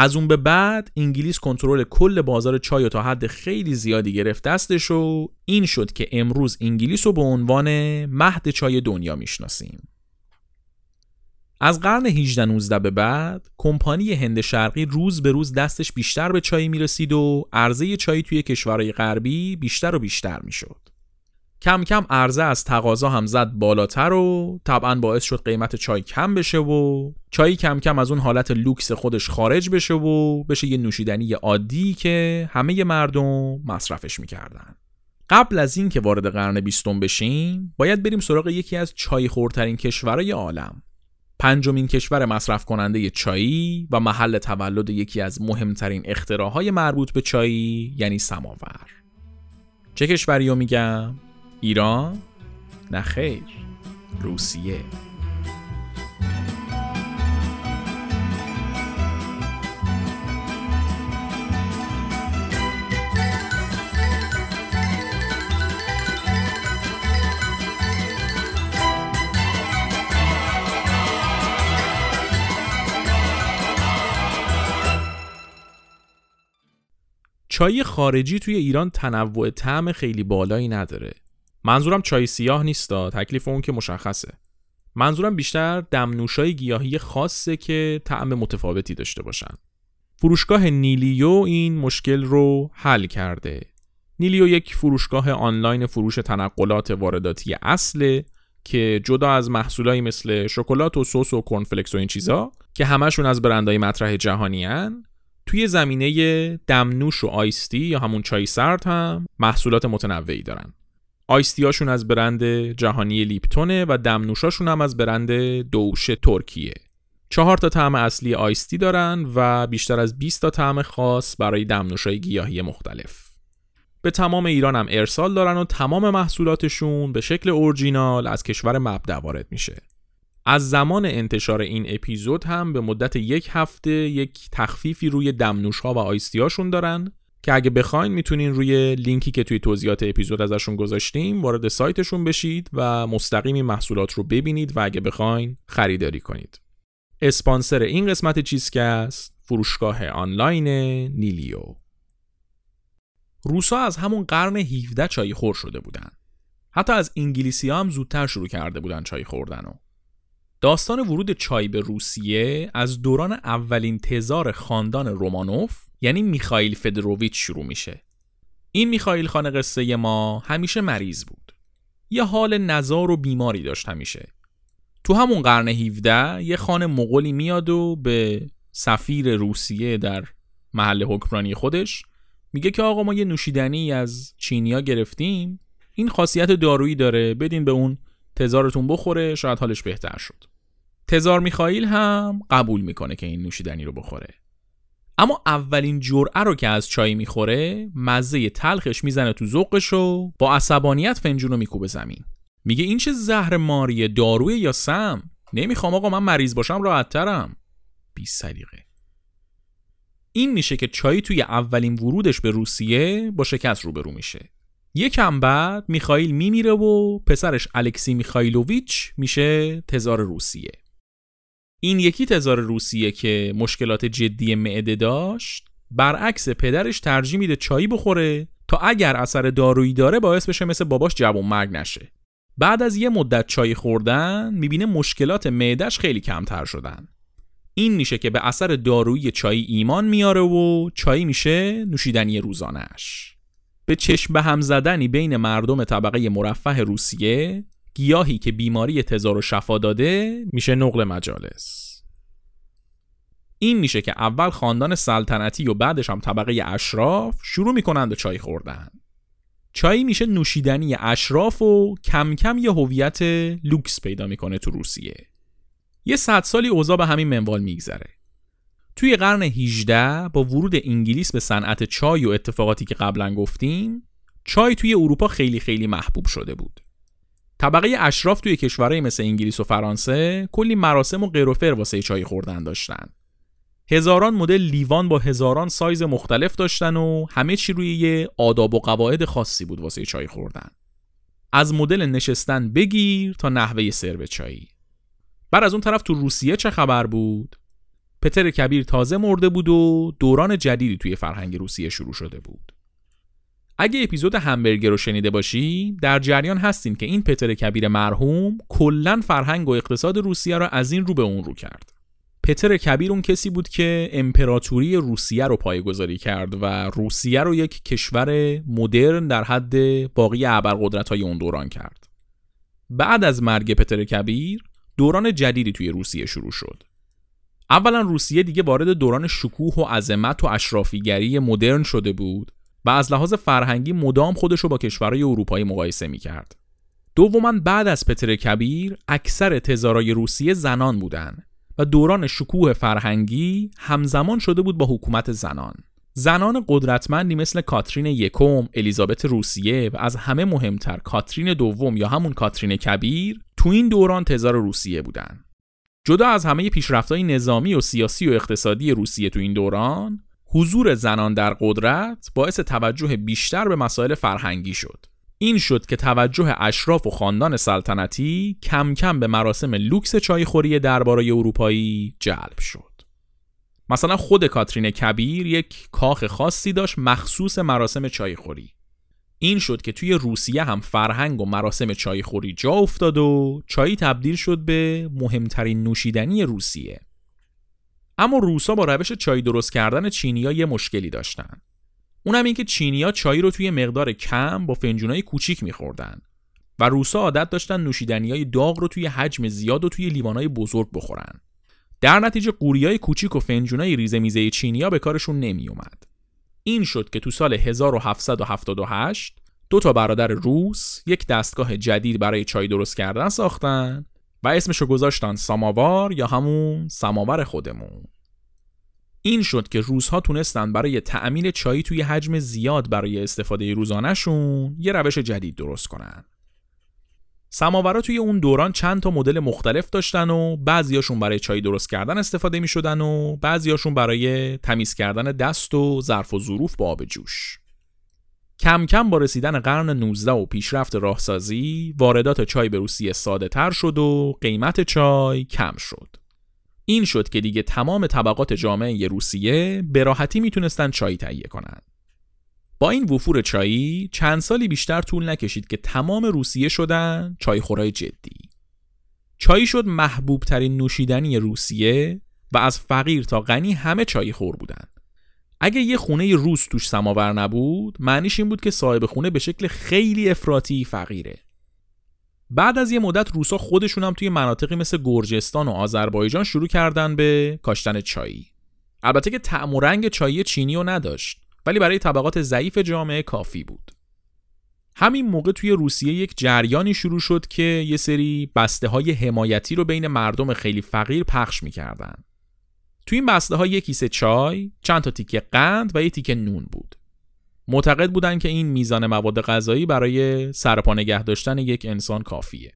از اون به بعد انگلیس کنترل کل بازار چای تا حد خیلی زیادی گرفت دستش و این شد که امروز انگلیس رو به عنوان مهد چای دنیا می‌شناسیم. از قرن 18 19 به بعد کمپانی هند شرقی روز به روز دستش بیشتر به چای می‌رسید و عرضه چای توی کشورهای غربی بیشتر و بیشتر می‌شد. کم کم عرضه از تقاضا هم زد بالاتر و طبعا باعث شد قیمت چای کم بشه و چای کم کم از اون حالت لوکس خودش خارج بشه و بشه یه نوشیدنی عادی که همه مردم مصرفش می‌کردن. قبل از این که وارد قرن بیستم بشیم باید بریم سراغ یکی از چای خورترین کشورهای عالم. پنجمین کشور مصرف کننده چایی و محل تولد یکی از مهمترین اختراعهای مربوط به چایی یعنی سماور. چه کشوری رو میگم؟ ایران؟ نه خیر روسیه چای خارجی توی ایران تنوع طعم خیلی بالایی نداره منظورم چای سیاه نیستا تکلیف اون که مشخصه. منظورم بیشتر دمنوشای گیاهی خاصه که طعم متفاوتی داشته باشن. فروشگاه نیلیو این مشکل رو حل کرده. نیلیو یک فروشگاه آنلاین فروش تنقلات وارداتی اصله که جدا از محصولایی مثل شکلات و سس و کرنفلکس و این چیزا که همشون از برندهای مطرح جهانی هن، توی زمینه دمنوش و آیستی یا همون چای سرد هم محصولات متنوعی دارن. آیستیاشون از برند جهانی لیپتونه و دمنوشاشون هم از برند دوش ترکیه. چهار تا طعم اصلی آیستی دارن و بیشتر از 20 تا طعم خاص برای دمنوشای گیاهی مختلف. به تمام ایران هم ارسال دارن و تمام محصولاتشون به شکل اورجینال از کشور مبدع وارد میشه. از زمان انتشار این اپیزود هم به مدت یک هفته یک تخفیفی روی دمنوش ها و آیستیاشون دارن که اگه بخواین می‌تونین روی لینکی که توی توضیحات اپیزود ازشون گذاشتیم وارد سایتشون بشید و مستقیم این محصولات رو ببینید و اگه بخواین خریداری کنید. اسپانسر این قسمت چیزکست فروشگاه آنلاین نیلیو. روسا از همون قرن 17 چای خور شده بودن. حتی از انگلیسی هم زودتر شروع کرده بودن چای خوردن و. داستان ورود چای به روسیه از دوران اولین تزار خاندان رومانوف یعنی میخائیل فدروویچ شروع میشه. این میخائیل خان قصه ما همیشه مریض بود. یه حال نزار و بیماری داشت همیشه. تو همون قرن 17 یه خان مغولی میاد و به سفیر روسیه در محل حکمرانی خودش میگه که آقا ما یه نوشیدنی از چینیا گرفتیم. این خاصیت دارویی داره بدین به اون تزارتون بخوره شاید حالش بهتر شد. تزار میخائیل هم قبول می‌کنه که این نوشیدنی رو بخوره. اما اولین جرعه رو که از چای می‌خوره مزه تلخش می‌زنه تو ذوقش و با عصبانیت فنجون رو میکوبه زمین. میگه این چه زهر ماریه داروی یا سم؟ نمی‌خوام آقا من مریض باشم راحتترم. بی سلیقه. این میشه که چای توی اولین ورودش به روسیه با شکست روبرو میشه. یکم بعد میخائیل میمیره و پسرش الکسی میخایلوویچ میشه تزار روسیه. این یکی تزار روسیه که مشکلات جدی معده داشت برعکس پدرش ترجیح میده چایی بخوره تا اگر اثر دارویی داره باعث بشه مثل باباش جوان مرگ نشه. بعد از یه مدت چای خوردن می‌بینه مشکلات معدش خیلی کمتر شدن. این میشه که به اثر دارویی چای ایمان میاره و چای میشه نوشیدنی روزانش به چشم به هم زدنی بین مردم طبقه مرفه روسیه گیاهی که بیماری تزار و شفا داده میشه نقل مجالس. این میشه که اول خاندان سلطنتی و بعدش هم طبقه اشراف شروع می‌کنن به چای خوردن. چای میشه نوشیدنی اشراف و کم کم یه هویت لوکس پیدا می‌کنه تو روسیه. یه صد سالی اوضاع به همین منوال میگذره. توی قرن 18 با ورود انگلیس به صنعت چای و اتفاقاتی که قبلا گفتیم چای توی اروپا خیلی خیلی محبوب شده بود. طبقه اشراف توی کشورهای مثل انگلیس و فرانسه کلی مراسم و قیروفر واسه چای خوردن داشتن. هزاران مدل لیوان با هزاران سایز مختلف داشتن و همه چی روی یه آداب و قواعد خاصی بود واسه چای خوردن. از مدل نشستن بگیر تا نحوه سرو چایی. بر از اون طرف تو روسیه چه خبر بود؟ پتر کبیر تازه مرده بود و دوران جدیدی توی فرهنگ روسیه شروع شده بود. اگه اپیزود همبرگر رو شنیده باشی در جریان هستین که این پتر کبیر مرحوم کلا فرهنگ و اقتصاد روسیه را از این رو به اون رو کرد. پتر کبیر اون کسی بود که امپراتوری روسیه رو پایگذاری کرد و روسیه رو یک کشور مدرن در حد باقی ابرقدرت های اون دوران کرد. بعد از مرگ پتر کبیر دوران جدیدی توی روسیه شروع شد. اولا روسیه دیگه وارد دوران شکوه و عظمت و اشرافیگری مدرن شده بود و از لحاظ فرهنگی مدام خودش رو با کشورهای اروپایی مقایسه می‌کرد. دوما بعد از پتر کبیر اکثر تزارای روسیه زنان بودند و دوران شکوه فرهنگی همزمان شده بود با حکومت زنان. زنان قدرتمندی مثل کاترین یکم، الیزابت روسیه و از همه مهمتر کاترین دوم یا همون کاترین کبیر تو این دوران تزار روسیه بودن. جدا از همه پیشرفت‌های نظامی و سیاسی و اقتصادی روسیه تو این دوران، حضور زنان در قدرت باعث توجه بیشتر به مسائل فرهنگی شد. این شد که توجه اشراف و خاندان سلطنتی کم کم به مراسم لوکس چایخوری دربارای اروپایی جلب شد. مثلا خود کاترین کبیر یک کاخ خاصی داشت مخصوص مراسم چایخوری. این شد که توی روسیه هم فرهنگ و مراسم چایخوری جا افتاد و چای تبدیل شد به مهمترین نوشیدنی روسیه. اما روسا با روش چای درست کردن چینیا یه مشکلی داشتن. اونم این که چینیا چای رو توی مقدار کم با فنجونای کوچیک میخوردن و روسا عادت داشتن نوشیدنی داغ رو توی حجم زیاد و توی لیوانای بزرگ بخورن. در نتیجه قوریای کوچیک و فنجونای ریزه میزه چینیا به کارشون نمی اومد. این شد که تو سال 1778 دو تا برادر روس یک دستگاه جدید برای چای درست کردن ساختن و اسمشو گذاشتن ساماوار یا همون سماور خودمون. این شد که روزها تونستن برای تأمین چای توی حجم زیاد برای استفاده روزانهشون یه روش جدید درست کنن. سماورا توی اون دوران چند تا مدل مختلف داشتن و بعضیاشون برای چای درست کردن استفاده می شدن و بعضیاشون برای تمیز کردن دست و ظرف و ظروف با آب جوش. کم کم با رسیدن قرن 19 و پیشرفت راهسازی واردات چای به روسیه ساده تر شد و قیمت چای کم شد. این شد که دیگه تمام طبقات جامعه روسیه به راحتی می‌تونستن چای تهیه کنند. با این وفور چایی چند سالی بیشتر طول نکشید که تمام روسیه شدن چای خورای جدی. چای شد محبوب ترین نوشیدنی روسیه و از فقیر تا غنی همه چای خور بودن. اگه یه خونه روس توش سماور نبود معنیش این بود که صاحب خونه به شکل خیلی افراطی فقیره. بعد از یه مدت روسا خودشون هم توی مناطقی مثل گرجستان و آذربایجان شروع کردن به کاشتن چایی. البته که طعم و رنگ چای چینی رو نداشت ولی برای طبقات ضعیف جامعه کافی بود. همین موقع توی روسیه یک جریانی شروع شد که یه سری بسته های حمایتی رو بین مردم خیلی فقیر پخش می‌کردن. توی این بسته ها یک کیسه چای، چند تا تیکه قند و یه تیکه نون بود. معتقد بودن که این میزان مواد غذایی برای سرپا نگه داشتن یک انسان کافیه.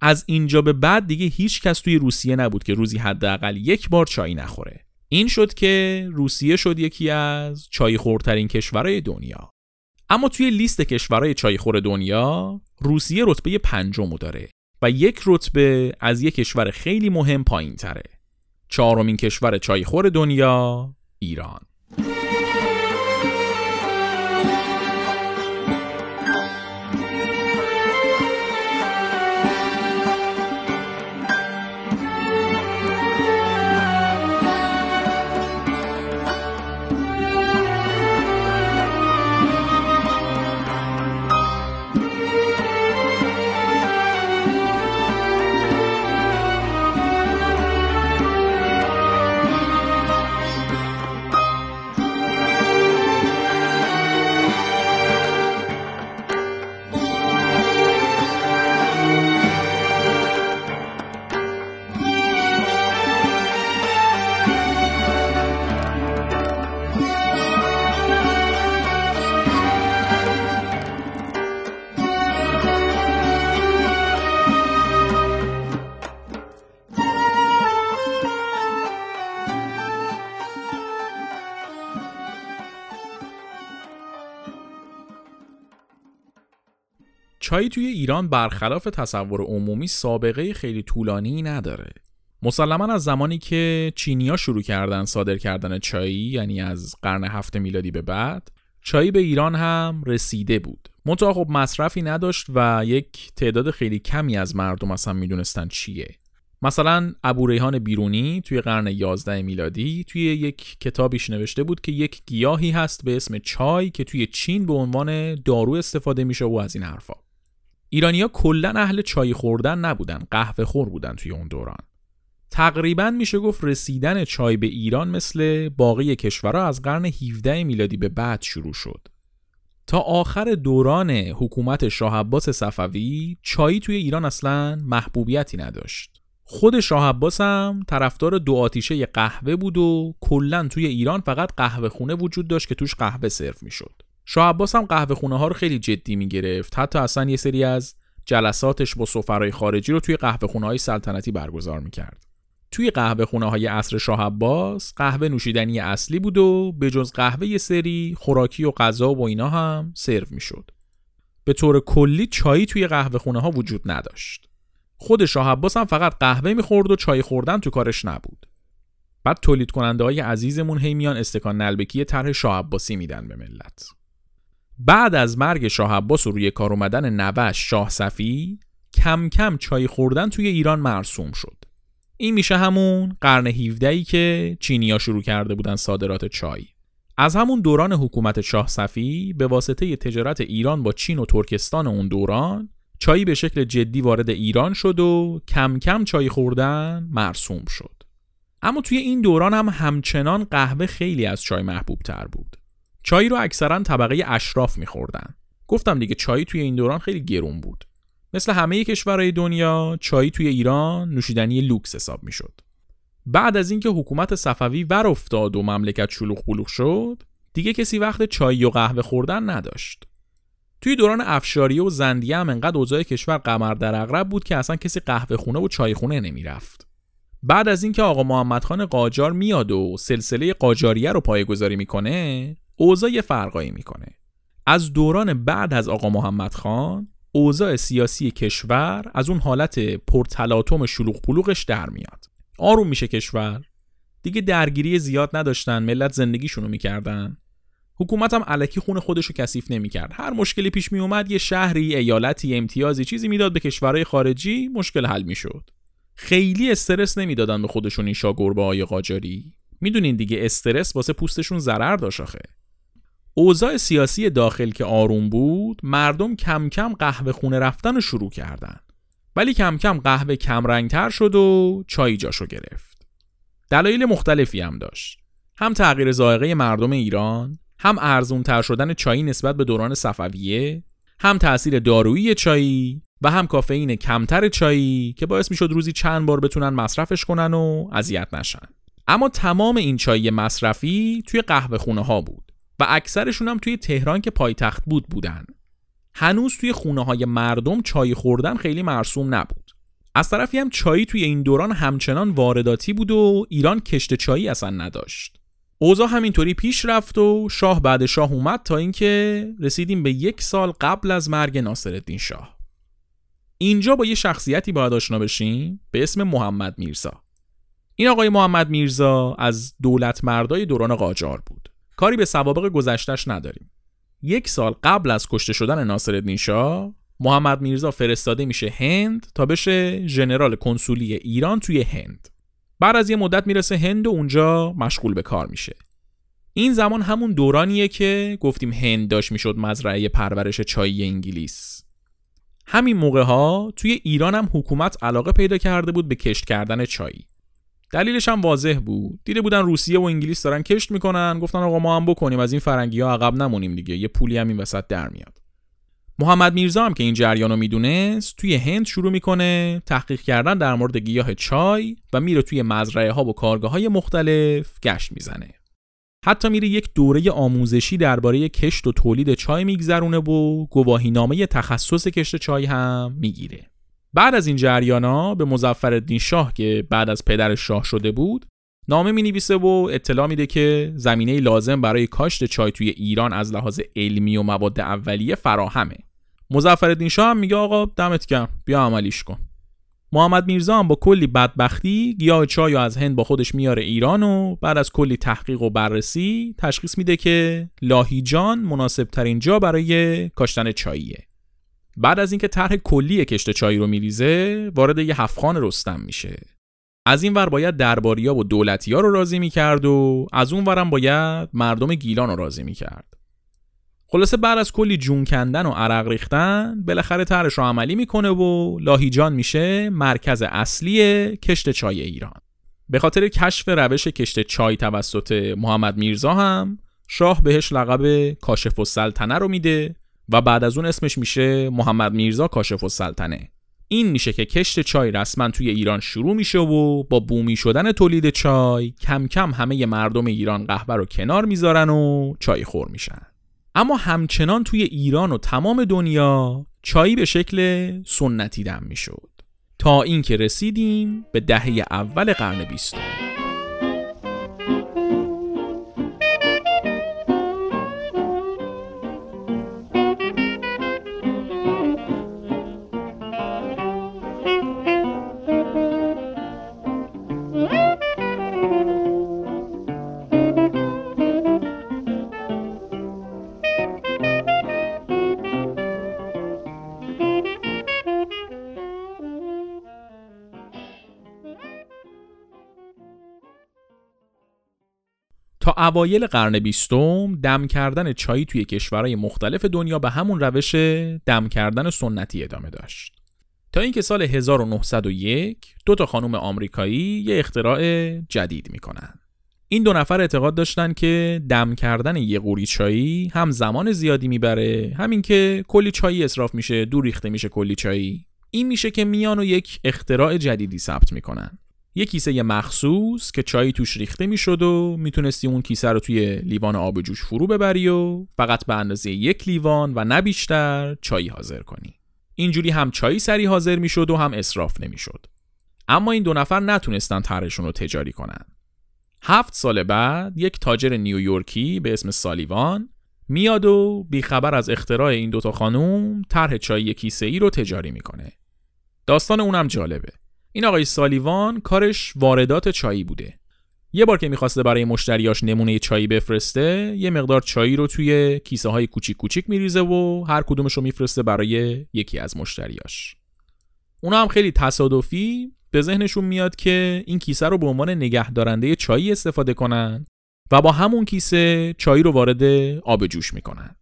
از اینجا به بعد دیگه هیچ کس توی روسیه نبود که روزی حداقل یک بار چای نخوره. این شد که روسیه شد یکی از چای خورترین کشورهای دنیا. اما توی لیست کشورهای چای خور دنیا روسیه رتبه پنجم داره و یک رتبه از یک کشور خیلی مهم پایین تره. چهارمین کشور چای خور دنیا ایران. چای توی ایران برخلاف تصور عمومی سابقه خیلی طولانی نداره. مسلما از زمانی که چینیا شروع کردن صادر کردن چایی یعنی از قرن هفت میلادی به بعد چای به ایران هم رسیده بود. منتها خب مصرفی نداشت و یک تعداد خیلی کمی از مردم اصلا می‌دونستن چیه. مثلا ابو ریحان بیرونی توی قرن 11 میلادی توی یک کتابیش نوشته بود که یک گیاهی هست به اسم چای که توی چین به عنوان دارو استفاده میشه و از این حرفا. ایرانیا کلا اهل چای خوردن نبودن قهوه خور بودن توی اون دوران. تقریبا میشه گفت رسیدن چای به ایران مثل باقی کشورها از قرن 17 میلادی به بعد شروع شد. تا آخر دوران حکومت شاه عباس صفوی چای توی ایران اصلا محبوبیتی نداشت. خود شاه عباس هم طرفدار دو آتیشه قهوه بود و کلا توی ایران فقط قهوه خونه وجود داشت که توش قهوه سرو می‌شد. شاه عباس هم قهوه خونه ها رو خیلی جدی می گرفت حتی اصلا یه سری از جلساتش با سفرای خارجی رو توی قهوه خونه های سلطنتی برگزار می کرد. توی قهوه خونه های عصر شاه عباس قهوه نوشیدنی اصلی بود و به جز قهوه یه سری خوراکی و غذا و اینا هم سرو می شد. به طور کلی چایی توی قهوه خونه ها وجود نداشت. خود شاه عباس هم فقط قهوه می‌خورد و چای خوردن تو کارش نبود. بعد تولید کننده های عزیزمون هی میان استکان نلبکی طرح شاه عباسی میدن به ملت. بعد از مرگ شاه عباس و روی کار اومدن نوش شاه صفی کم کم چای خوردن توی ایران مرسوم شد. این میشه همون قرن 17 ای که چینیا شروع کرده بودن صادرات چای. از همون دوران حکومت شاه صفی به واسطه تجارت ایران با چین و ترکستان اون دوران چای به شکل جدی وارد ایران شد و کم کم چای خوردن مرسوم شد. اما توی این دوران هم همچنان قهوه خیلی از چای محبوب تر بود. چای رو اکثرا طبقه اشراف میخوردن. گفتم دیگه چای توی این دوران خیلی گرون بود. مثل همه کشورهای دنیا چای توی ایران نوشیدنی لوکس حساب می‌شد. بعد از اینکه حکومت صفوی ور افتاد و مملکت شلوغ بلوغ شد دیگه کسی وقت چای و قهوه خوردن نداشت توی دوران افشاریه و زندیه هم انقدر اوضاع کشور قمر در اغرب بود که اصلا کسی قهوه خونه و چای خونه نمی‌رفت بعد از اینکه آقا محمد خان قاجار میاد و سلسله قاجاریه رو پایگذاری می‌کنه اوضاع یه فرقایی می‌کنه. از دوران بعد از آقا محمد خان اوضاع سیاسی کشور از اون حالت پرتلاطم شلوغ پلوغش در میاد. آروم میشه کشور. دیگه درگیری زیاد نداشتن ملت زندگیشونو می‌کردن. حکومت هم علکی خون خودشو کثیف نمی‌کرد. هر مشکلی پیش می اومد یه شهری ایالتی امتیازی چیزی می‌داد به کشورهای خارجی مشکل حل می‌شد. خیلی استرس نمی‌دادن به خودشون این شاگربه های قاجاری. می‌دونین دیگه استرس واسه پوستشون ضرر داشت آخه. اوضاع سیاسی داخل که آروم بود مردم کم کم قهوه خونه رفتن رو شروع کردن. ولی کم کم قهوه کم رنگتر شد و چای جاشو گرفت. دلایل مختلفی هم داشت. هم تغییر ذائقه مردم ایران هم ارزون تر شدن چای نسبت به دوران صفویه هم تاثیر دارویی چایی و هم کافئین کمتر چایی که باعث می‌شد روزی چند بار بتونن مصرفش کنن و اذیت نشن. اما تمام این چای مصرفی توی قهوه خونه ها بود. و اکثرشون هم توی تهران که پایتخت بود بودن. هنوز توی خونه های مردم چای خوردن خیلی مرسوم نبود. از طرفی هم چایی توی این دوران همچنان وارداتی بود و ایران کشت چایی اصلا نداشت. اوضاع همینطوری پیش رفت و شاه بعد شاه اومد تا اینکه رسیدیم به یک سال قبل از مرگ ناصرالدین شاه. اینجا با یه شخصیتی باید آشنا بشیم به اسم محمد میرزا. این آقای محمد میرزا از دولت مردای دوران قاجار بود. کاری به سوابق گذشتش نداریم. یک سال قبل از کشته شدن ناصرالدین شاه محمد میرزا فرستاده میشه هند تا بشه ژنرال کنسولی ایران توی هند. بعد از یه مدت می‌رسه هند و اونجا مشغول به کار میشه. این زمان همون دورانیه که گفتیم هند داشت می‌شد مزرعه پرورش چایی انگلیس. همین موقع ها توی ایران هم حکومت علاقه پیدا کرده بود به کشت کردن چایی. دلیلش هم واضح بود. دیده بودن روسیه و انگلیس دارن کشت می‌کنن. گفتن آقا ما هم بکنیم. از این فرنگی ها عقب نمونیم دیگه. یه پولی هم این وسط در میاد. محمد میرزا هم که این جریان رو می‌دونست توی هند شروع می‌کنه تحقیق کردن در مورد گیاه چای و میره توی مزرعه ها و کارگاه های مختلف گشت می‌زنه. حتی میره یک دوره آموزشی درباره کشت و تولید چای میگذرونه و گواهینامه تخصص کشت چای هم می‌گیره. بعد از این جریانا به مظفرالدین شاه که بعد از پدر شاه شده بود نامه می نویسه و اطلاع میده که زمینه لازم برای کاشت چای توی ایران از لحاظ علمی و مواد اولیه فراهمه. مظفرالدین شاه هم میگه آقا دمت گرم بیا عملیش کن. محمد میرزا هم با کلی بدبختی گیاه چای و از هند با خودش میاره ایران و بعد از کلی تحقیق و بررسی تشخیص میده که لاهیجان مناسب ترین جا برای کاشتن چاییه. بعد از اینکه طرح کلی کشت چای رو میریزه وارد یه هفخان رستم میشه. از این ور باید درباریا و دولتیا رو راضی می‌کرد و از اون ورم باید مردم گیلان رو راضی می‌کرد. خلاصه بعد از کلی جون کندن و عرق ریختن بالاخره طرحش رو عملی می‌کنه و لاهیجان میشه مرکز اصلی کشت چای ایران. به خاطر کشف روش کشت چای توسط محمد میرزا هم شاه بهش لقب کاشف السلطنه رو میده و بعد از اون اسمش میشه محمد میرزا کاشف السلطنه. این میشه که کشت چای رسما توی ایران شروع میشه و با بومی شدن تولید چای کم کم همه مردم ایران قهوه رو کنار می‌ذارن و چای خور میشن. اما همچنان توی ایران و تمام دنیا چای به شکل سنتی دم می‌شد. تا اینکه رسیدیم به دهه اول قرن بیستم. تا اوایل قرن بیستم دم کردن چای توی کشورهای مختلف دنیا به همون روش دم کردن سنتی ادامه داشت. تا اینکه سال 1901 دو تا خانم آمریکایی یه اختراع جدید می‌کنن. این دو نفر اعتقاد داشتن که دم کردن یه قوری چایی هم زمان زیادی می‌بره همین که کلی چایی اصراف میشه دور ریخته میشه کلی چایی این میشه که میان و یک اختراع جدیدی ثبت می‌کنن یه کیسه مخصوص که چای توش ریخته می‌شد و می‌تونستی اون کیسه رو توی لیوان آب جوش فرو ببری و فقط به اندازه یک لیوان و نه بیشتر چای حاضر کنی. اینجوری هم چای سری حاضر می‌شد و هم اصراف نمی‌شد. اما این دو نفر نتونستن طرحشون رو تجاری کنن. هفت سال بعد یک تاجر نیویورکی به اسم سالیوان میاد و بیخبر از اختراع این دوتا خانوم طرح چای کیسه ای رو تجاری می‌کنه. داستان اونم جالبه. این آقای سالیوان کارش واردات چایی بوده. یه بار که می‌خواسته برای مشتریاش نمونه چایی بفرسته یه مقدار چایی رو توی کیسه های کوچیک کوچیک میریزه و هر کدومش رو میفرسته برای یکی از مشتریاش. اونا هم خیلی تصادفی به ذهنشون میاد که این کیسه رو به عنوان نگهدارنده چایی استفاده کنن و با همون کیسه چایی رو وارد آب جوش می‌کنن.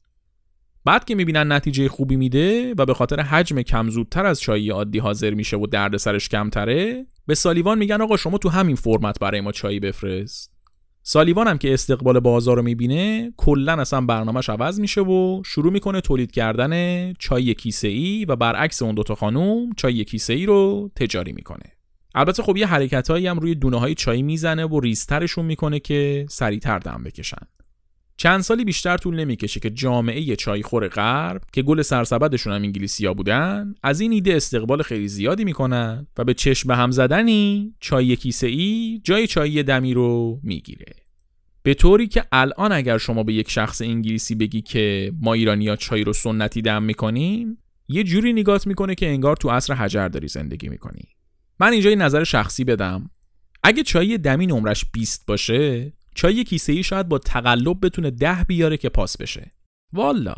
بعد که می‌بینن نتیجه خوبی میده و به خاطر حجم کم زودتر از چای عادی حاضر میشه و درد سرش کمتره به سالیوان میگن آقا شما تو همین فرمت برای ما چایی بفرست. سالیوان هم که استقبال بازار رو می‌بینه کلا اصلا برنامهش عوض میشه و شروع می‌کنه تولید کردن چای کیسه ای و برعکس اون دوتا خانوم چای کیسه ای رو تجاری می‌کنه. البته خب یه حرکتهایی هم روی دونه های چای می‌زنه و ریزترشون می‌کنه که سریعتر دم بکشن. چند سالی بیشتر طول نمی‌کشه که جامعه چایخور غرب که گل سرسبدشون هم انگلیسیا بودن از این ایده استقبال خیلی زیادی می‌کنن و به چشم هم زدنی چای کیسه ای جای چای دمی رو می‌گیره. به طوری که الان اگر شما به یک شخص انگلیسی بگی که ما ایرانیا چای رو سنتی دم می‌کنیم یه جوری نگات می‌کنه که انگار تو عصر حجر داری زندگی می‌کنی. من اینجا یه نظر شخصی بدم. اگه چای دمی نمرش 20 باشه چای کیسه ای شاید با تقلب بتونه ده بیاره که پاس بشه. والا.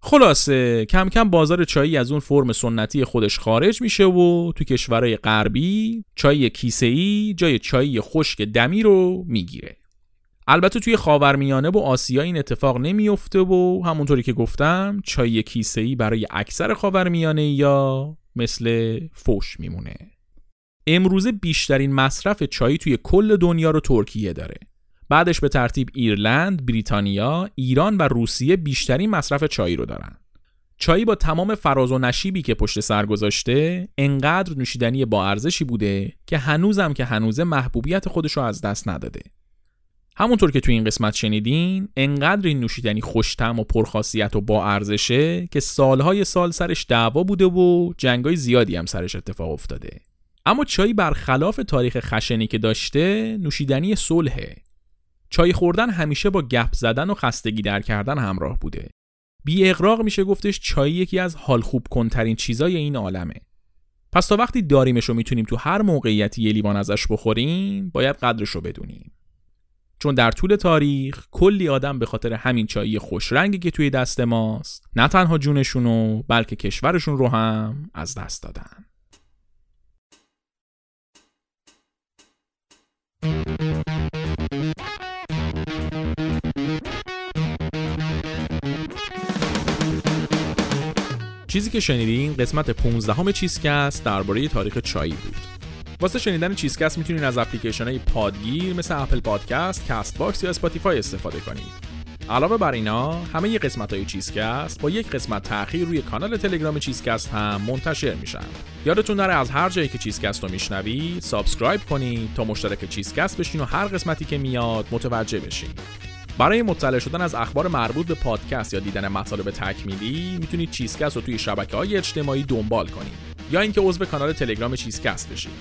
خلاصه کم کم بازار چایی از اون فرم سنتی خودش خارج میشه و تو کشورهای غربی چای کیسه ای جای چای خشک دمی رو می‌گیره. البته توی خاورمیانه و آسیا این اتفاق نمیفته و همونطوری که گفتم چای کیسه ای برای اکثر خاورمیانه یا مثل فوش میمونه. امروزه بیشترین مصرف چای توی کل دنیا رو ترکیه داره. بعدش به ترتیب ایرلند، بریتانیا، ایران و روسیه بیشترین مصرف چای رو دارن. چای با تمام فراز و نشیبی که پشت سر گذاشته انقدر نوشیدنی با ارزشی بوده که هنوزم که هنوزه محبوبیت خودش رو از دست نداده. همونطور که توی این قسمت شنیدین انقدر این نوشیدنی خوشتم و پرخاصیت و با ارزشه که سالهای سال سرش دعوا بوده و جنگای زیادی هم سرش اتفاق افتاده. اما چای برخلاف تاریخ خشنی که داشته نوشیدنی صلحه. چای خوردن همیشه با گپ زدن و خستگی در کردن همراه بوده. بی اقراق میشه گفتش چای یکی از حال خوب کنترین چیزای این عالمه. پس تا وقتی داریمش و می‌تونیم تو هر موقعیتی یه لیوان ازش بخوریم باید قدرش رو بدونیم. چون در طول تاریخ کلی آدم به خاطر همین چایی خوش رنگی که توی دست ماست نه تنها جونشونو بلکه کشورشون رو هم از دست دادن. چیزی که شنیدین قسمت 15 همه چیزکست درباره تاریخ چایی بود واسه شنیدن چیزکست می‌تونین از اپلیکیشن های پادگیر مثل اپل پادکست، کاست باکس یا اسپاتیفای استفاده کنید. علاوه بر اینا همه ی قسمت های چیزکست. با یک قسمت تاخیر روی کانال تلگرام چیزکست هم منتشر میشن. یادتون نره از هر جایی که چیزکست رو میشنوید subscribe کنید تا مشترک چیزکست بشین و هر قسمتی که میاد متوجه بشین برای مطلع شدن از اخبار مربوط به پادکست یا دیدن مطالب تکمیلی می‌تونید چیزکست رو توی شبکه های اجتماعی دنبال کنید. یا اینکه عضو کانال تلگرام چیزکست بشید.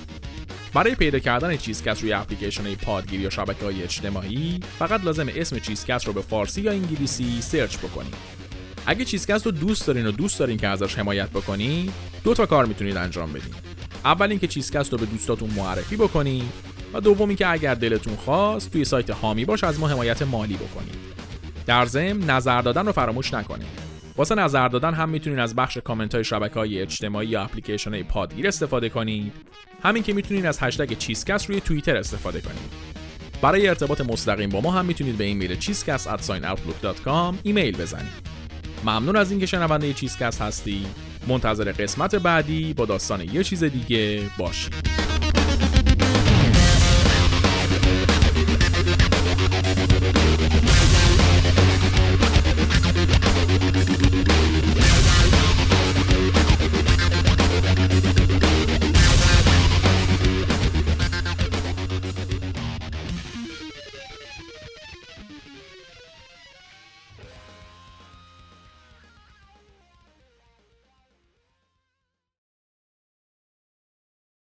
برای پیدا کردن چیزکست روی اپلیکیشن پادگیر یا شبکه های اجتماعی فقط لازم اسم چیزکست رو به فارسی یا انگلیسی search بکنید اگه چیزکست رو دوست دارین و دوست دارین که ازش حمایت بکنید دو تا کار می‌تونید انجام بدین. اول اینکه چیزکست رو به دوستاتون معرفی بکنید و دوم اینکه اگر دلتون خواست توی سایت حامی باش از ما حمایت مالی بکنید در ضمن نظر دادن رو فراموش نکنید واسه نظر دادن هم می‌تونید از بخش کامنت های شبکه های اجتماعی یا اپلیکیشن های پادگیر استفاده کنید. همین که می‌تونید از هشتگ چیزکست روی توییتر استفاده کنید برای ارتباط مستقیم با ما هم می‌تونید به ایمیل چیزکست ایمیل بزنید ممنون از اینکه شنونده چیزکست هستی منتظر قسمت بعدی با داستان یه چیز دیگه باشید